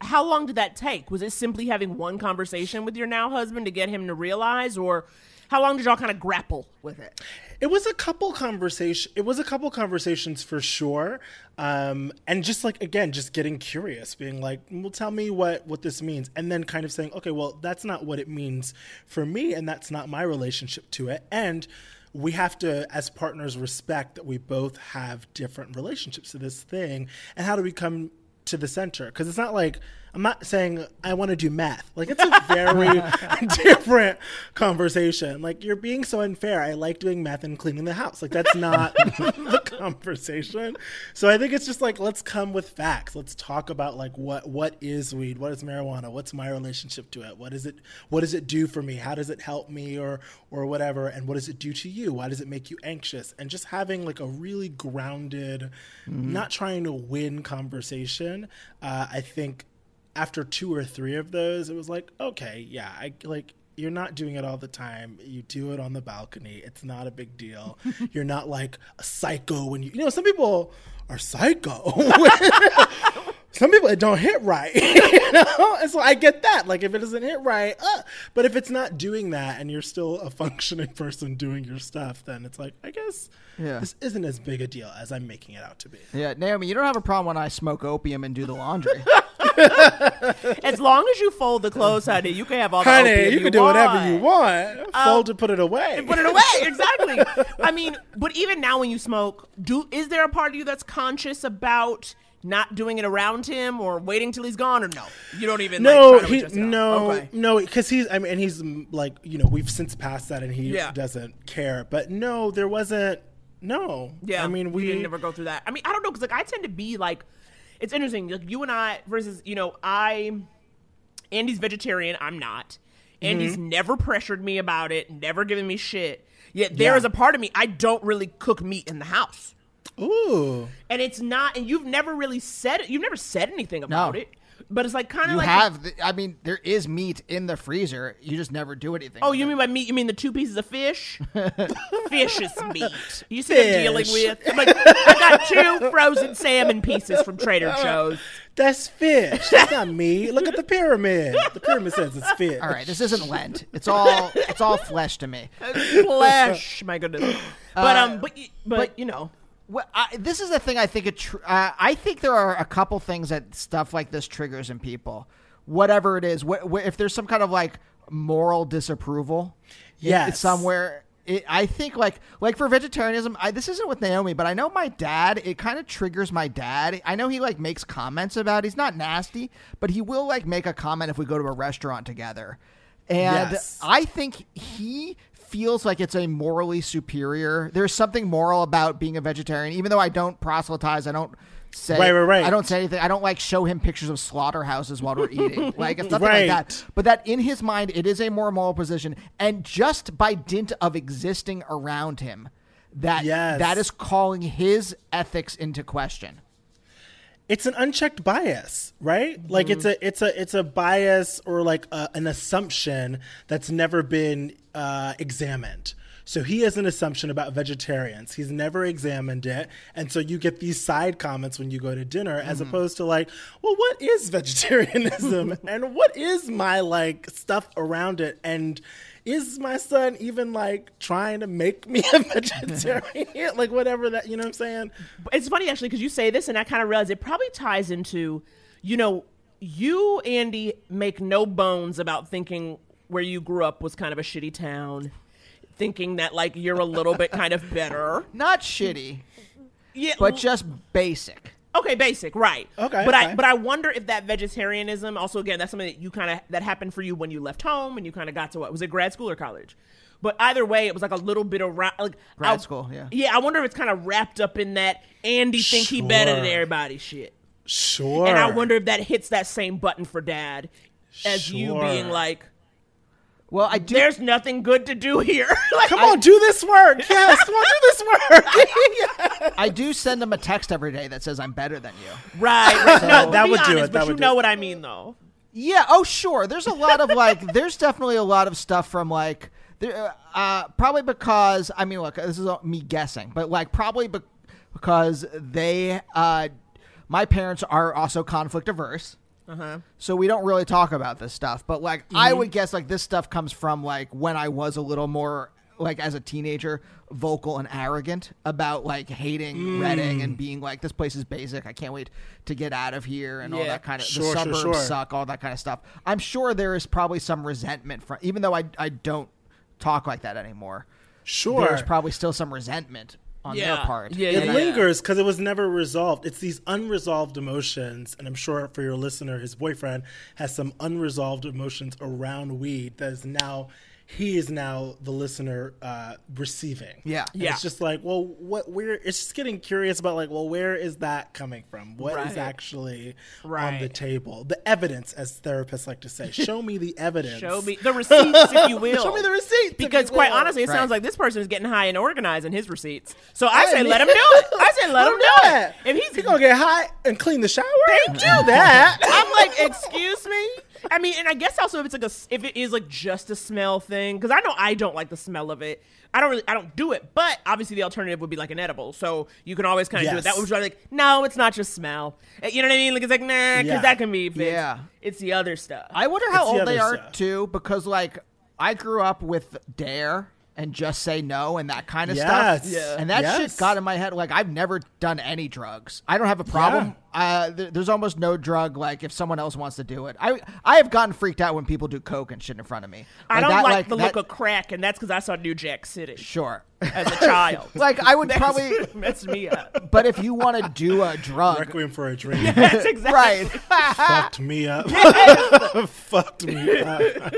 How long did that take? Was it simply having one conversation with your now husband to get him to realize, or how long did y'all kind of grapple with it? It was a couple conversation. It was a couple conversations for sure, um, and just like again, just getting curious, being like, "Well, tell me what what this means," and then kind of saying, "Okay, well, that's not what it means for me, and that's not my relationship to it." And we have to, as partners, respect that we both have different relationships to this thing, and how do we come to the center? Because it's not like I'm not saying I want to do math. Like it's a very [LAUGHS] [LAUGHS] different conversation. Like you're being so unfair. I like doing math and cleaning the house. Like that's not [LAUGHS] the conversation. So I think it's just like let's come with facts. Let's talk about like what what is weed? What is marijuana? What's my relationship to it? What is it what does it do for me? How does it help me or or whatever? And what does it do to you? Why does it make you anxious? And just having like a really grounded, not trying to win conversation. Uh, I think after two or three of those, it was like, okay, yeah, I like you're not doing it all the time. You do it on the balcony. It's not a big deal. [LAUGHS] you're not like a psycho when you you know some people are psycho. [LAUGHS] [LAUGHS] some people it don't hit right. you know? And so I get that. Like if it doesn't hit right, uh, but if it's not doing that and you're still a functioning person doing your stuff, then it's like, I guess Yeah. this isn't as big a deal as I'm making it out to be. Yeah, Naomi, you don't have a problem when I smoke opium and do the laundry. [LAUGHS] As long as you fold the clothes, honey, you can have all the Honey, opium you can do whatever you want. Um, fold it, put it away. Put it away, [LAUGHS] exactly. I mean, but even now, when you smoke, do is there a part of you that's conscious about not doing it around him or waiting till he's gone, or no? You don't even no, like, he, adjust it out? no, Okay. no, because he's. I mean, and he's like, you know, we've since passed that, and he Yeah. doesn't care. But no, there wasn't. No, Yeah, I mean, we didn't never go through that. I mean, I don't know because like I tend to be like, it's interesting. Like you and I versus you know I, Andy's vegetarian. I'm not. Andy's Mm-hmm. never pressured me about it. Never given me shit. Yet there Yeah. is a part of me I don't really cook meat in the house. Ooh, and it's not. And you've never really said it. You've never said anything about No. it. But it's like kind of you like have, the, I mean, there is meat in the freezer. You just never do anything. Oh, you it. mean by meat? You mean the two pieces of fish? [LAUGHS] fish is meat. You see what I'm dealing with? I'm like, I got two [LAUGHS] frozen salmon pieces from Trader Joe's. that's fish. That's not me. Look at the pyramid. The pyramid says it's [LAUGHS] fish. All right, this isn't Lent. It's all it's all flesh to me. Flesh, my goodness. But um, but but, but- you know, Well, I, this is the thing. I think it. Tr- uh, I think there are a couple things that stuff like this triggers in people. Whatever it is, wh- wh- if there's some kind of like moral disapproval, Yes. somewhere, it, I think like like for vegetarianism, I, this isn't with Naomi, but I know my dad. It kind of triggers my dad. I know he like makes comments about. He's not nasty, but he will like make a comment if we go to a restaurant together, and Yes. I think he feels like it's a morally superior. There's something moral about being a vegetarian, even though I don't proselytize. I don't. Say, Right, right, right. I don't say anything. I don't like show him pictures of slaughterhouses while we're eating. [LAUGHS] like it's nothing Right. like that but that in his mind it is a more moral position and just by dint of existing around him that Yes. that is calling his ethics into question it's an unchecked bias, right? Like it's a it's a it's a bias or like a, an assumption that's never been uh, examined. So he has an assumption about vegetarians. He's never examined it, and so you get these side comments when you go to dinner, as mm-hmm. opposed to like, well, what is [LAUGHS] vegetarianism, [LAUGHS] and what is my like stuff around it, and is my son even like trying to make me a [LAUGHS] vegetarian, like whatever that you know what I'm saying? it's funny actually because you say this and I kind of realize it probably ties into, you know, you Andy make no bones about thinking where you grew up was kind of a shitty town, thinking that like you're a little bit kind of better. [LAUGHS] not shitty Yeah, but just basic Okay, basic, right? Okay, but I but I wonder if that vegetarianism also again that's something that you kind of that happened for you when you left home and you kind of got to what was it grad school or college? But either way, it was like a little bit of ra- like Grad I- school, yeah. Yeah, I wonder if it's kind of wrapped up in that Andy think he better than everybody shit. Sure. And I wonder if that hits that same button for dad as you being like, well i do there's nothing good to do here. [LAUGHS] like, Come on, do this work. [LAUGHS] Yes, come on, do this work. [LAUGHS] i do send them a text every day that says i'm better than you right, right. No, That be would do honest, it, But that you know it. what I mean, though. Yeah. Oh, sure. There's a lot of like. there's definitely a lot of stuff from like. There, uh, probably because I mean, look, this is all me guessing, but like probably be- because they, uh, my parents are also conflict averse. Uh-huh. So we don't really talk about this stuff, but like I Mm-hmm. would guess like this stuff comes from like when I was a little more like as a teenager vocal and arrogant about like hating Mm. Reading and being like this place is basic. I can't wait to get out of here and all that kind of Sure, the sure, suburbs sure. suck, all that kind of stuff. I'm sure there is probably some resentment from even though I I don't talk like that anymore. Sure. There's probably still some resentment on their Yeah. part. Yeah, it yeah, lingers because it was never resolved. It's these unresolved emotions, and I'm sure for your listener, his boyfriend has some unresolved emotions around weed that is now he is now the listener uh, receiving. Yeah. And Yeah. It's just like, well, what? Where? It's just getting curious about like, well, where is that coming from? What is Right. actually on the table? The evidence, as therapists like to say. Show me the evidence. Show me the receipts, if you [LAUGHS] will. Show me the receipts. Because quite will. honestly, it Right. sounds like this person is getting high and organizing his receipts. So I Hey, say man. let him do it. I say let, [LAUGHS] him do it. that. If he's he gonna get high and clean the shower, Thank do you. that. [LAUGHS] I'm like, excuse me. I mean, and I guess also if it's like a if it is like just a smell thing, because I know I don't like the smell of it. I don't really, I don't do it. But obviously, the alternative would be like an edible. So you can always kind of do it. Yes. That was like, no, it's not just smell. Uh, You know what I mean? Like it's like nah, because Yeah. that can be fixed. Yeah. It's the other stuff. I wonder how It's the old they other are stuff. too, because like I grew up with Dare and Just Say No and that kind of Yes. stuff. Yeah. And that Yes. shit got in my head. Like I've never done any drugs. I don't have a problem. Uh, th- there's almost no drug. Like if someone else wants to do it, I I have gotten freaked out when people do coke and shit in front of me. I don't that, like, the that- look of crack, and that's because I saw New Jack City Sure. as a child. [LAUGHS] like I would probably. [LAUGHS] what messed me up. But if you want to do a drug, Requiem for a Dream. [LAUGHS] That's exactly right? Fucked me up. Fucked me up.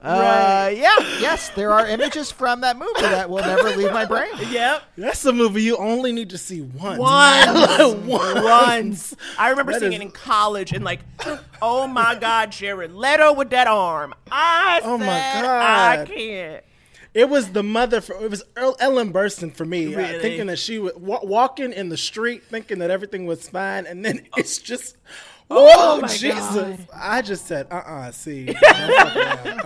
Uh, yeah, yes, there are images from that movie that will never leave my brain. [LAUGHS] Yep. That's a movie you only need to see once. Once. [LAUGHS] once. Once. I remember That seeing is- it in college and like, oh my God, Jared Leto with that arm. I Oh my God. I can't. It was the mother. For, it was El- Ellen Burstyn for me, uh, thinking that she was wa- walking in the street, thinking that everything was fine, and then [LAUGHS] it's just. Oh Oh, Jesus! God. I just said, uh, uh see, Don't fuck around.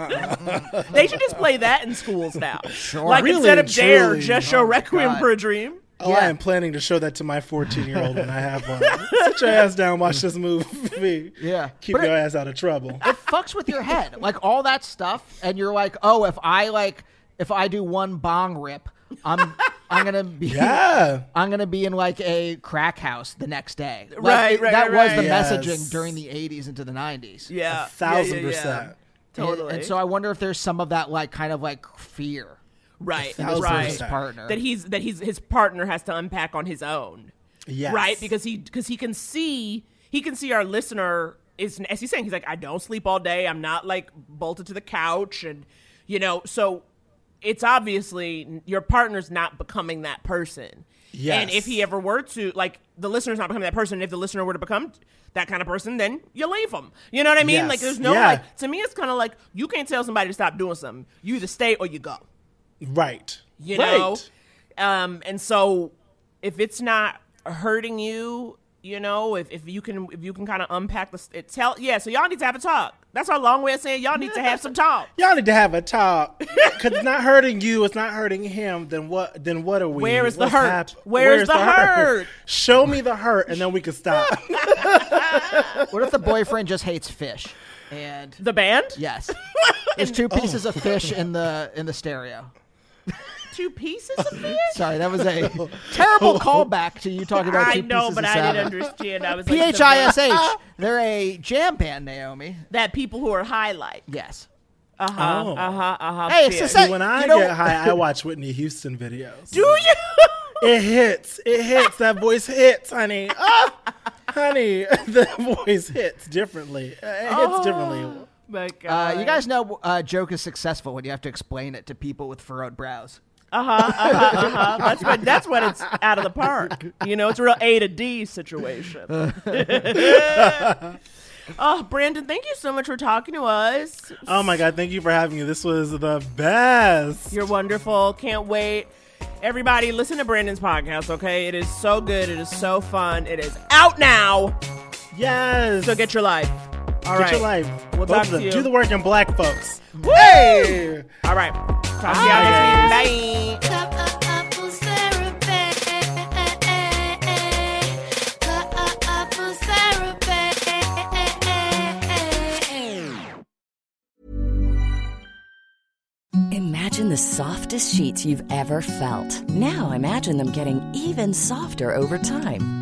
Uh-uh. They should just play that in schools now. Sure. Like Really instead of and Dare, truly. just show Oh, Requiem God. for a Dream. Oh, I am planning to show that to my 14 year old when I have one. [LAUGHS] Sit your ass down, watch this movie. Yeah. keep But your it- ass out of trouble. it fucks with your head. Like all that stuff, and you're like, oh, if I like, if I do one bong rip, I'm, I'm gonna be, [LAUGHS] Yeah. I'm gonna be in like a crack house the next day. Like, Right, right, That right, was the right. messaging during the '80s into the '90s. Yeah. a thousand yeah, yeah, yeah. percent. And- Totally. And, so I wonder if there's some of that like kind of like fear. right, in this right. person's partner. That he's that he's his partner has to unpack on his own. Yes. Right, because he because he can see he can see our listener is as he's saying he's like I don't sleep all day. I'm not like bolted to the couch and you know so it's obviously your partner's not becoming that person. Yes. And if he ever were to like the listener's not becoming that person, And if the listener were to become that kind of person, then you leave them. You know what I mean? Yes. Like there's no Yeah. like to me it's kind of like you can't tell somebody to stop doing something. You either stay or you go Right. you right. know um and so if it's not hurting you you know if, if you can if you can kind of unpack the it tell yeah so y'all need to have a talk that's our long way of saying y'all need to have some talk [LAUGHS] Y'all need to have a talk because it's not hurting you. It's not hurting him. Then what? Then what are we? Where is the What's hurt? hap- Where's the hurt? Show me the hurt, and then we can stop. [LAUGHS] What if the boyfriend just hates fish? And the band yes, [LAUGHS] there's two oh. pieces of fish in the in the stereo. Two pieces of fish [LAUGHS] Sorry, that was a [LAUGHS] terrible [LAUGHS] callback to you talking about two i know pieces but of i salmon. didn't understand i was P like, H the I S band- H. They're a jam band, Naomi. that people who are high highlight Yes. uh-huh Oh. uh-huh uh-huh Hey, fish. so See, when I You know- get high, I watch Whitney Houston videos. do you It hits. It hits. That voice hits, honey. Ah, honey, the voice hits differently. Uh, It hits differently. my Uh, God. you guys know a joke is successful when you have to explain it to people with furrowed brows. Uh-huh, uh-huh, uh-huh. That's when that's when it's out of the park. You know, it's a real A to D situation. [LAUGHS] oh, Brandon, thank you so much for talking to us. Oh my God! Thank you for having me. This was the best. You're wonderful. Can't wait. Everybody, listen to Brandon's podcast, okay? It is so good. It is so fun. It is out now. Yes. So get your life. All Get right. your life. We'll Both talk of them. to you. Do the work in black folks. Woo! Hey. All right. Talk to y'all next week. Bye. Couples therapy. Couples therapy. Imagine the softest sheets you've ever felt. Now imagine them getting even softer over time.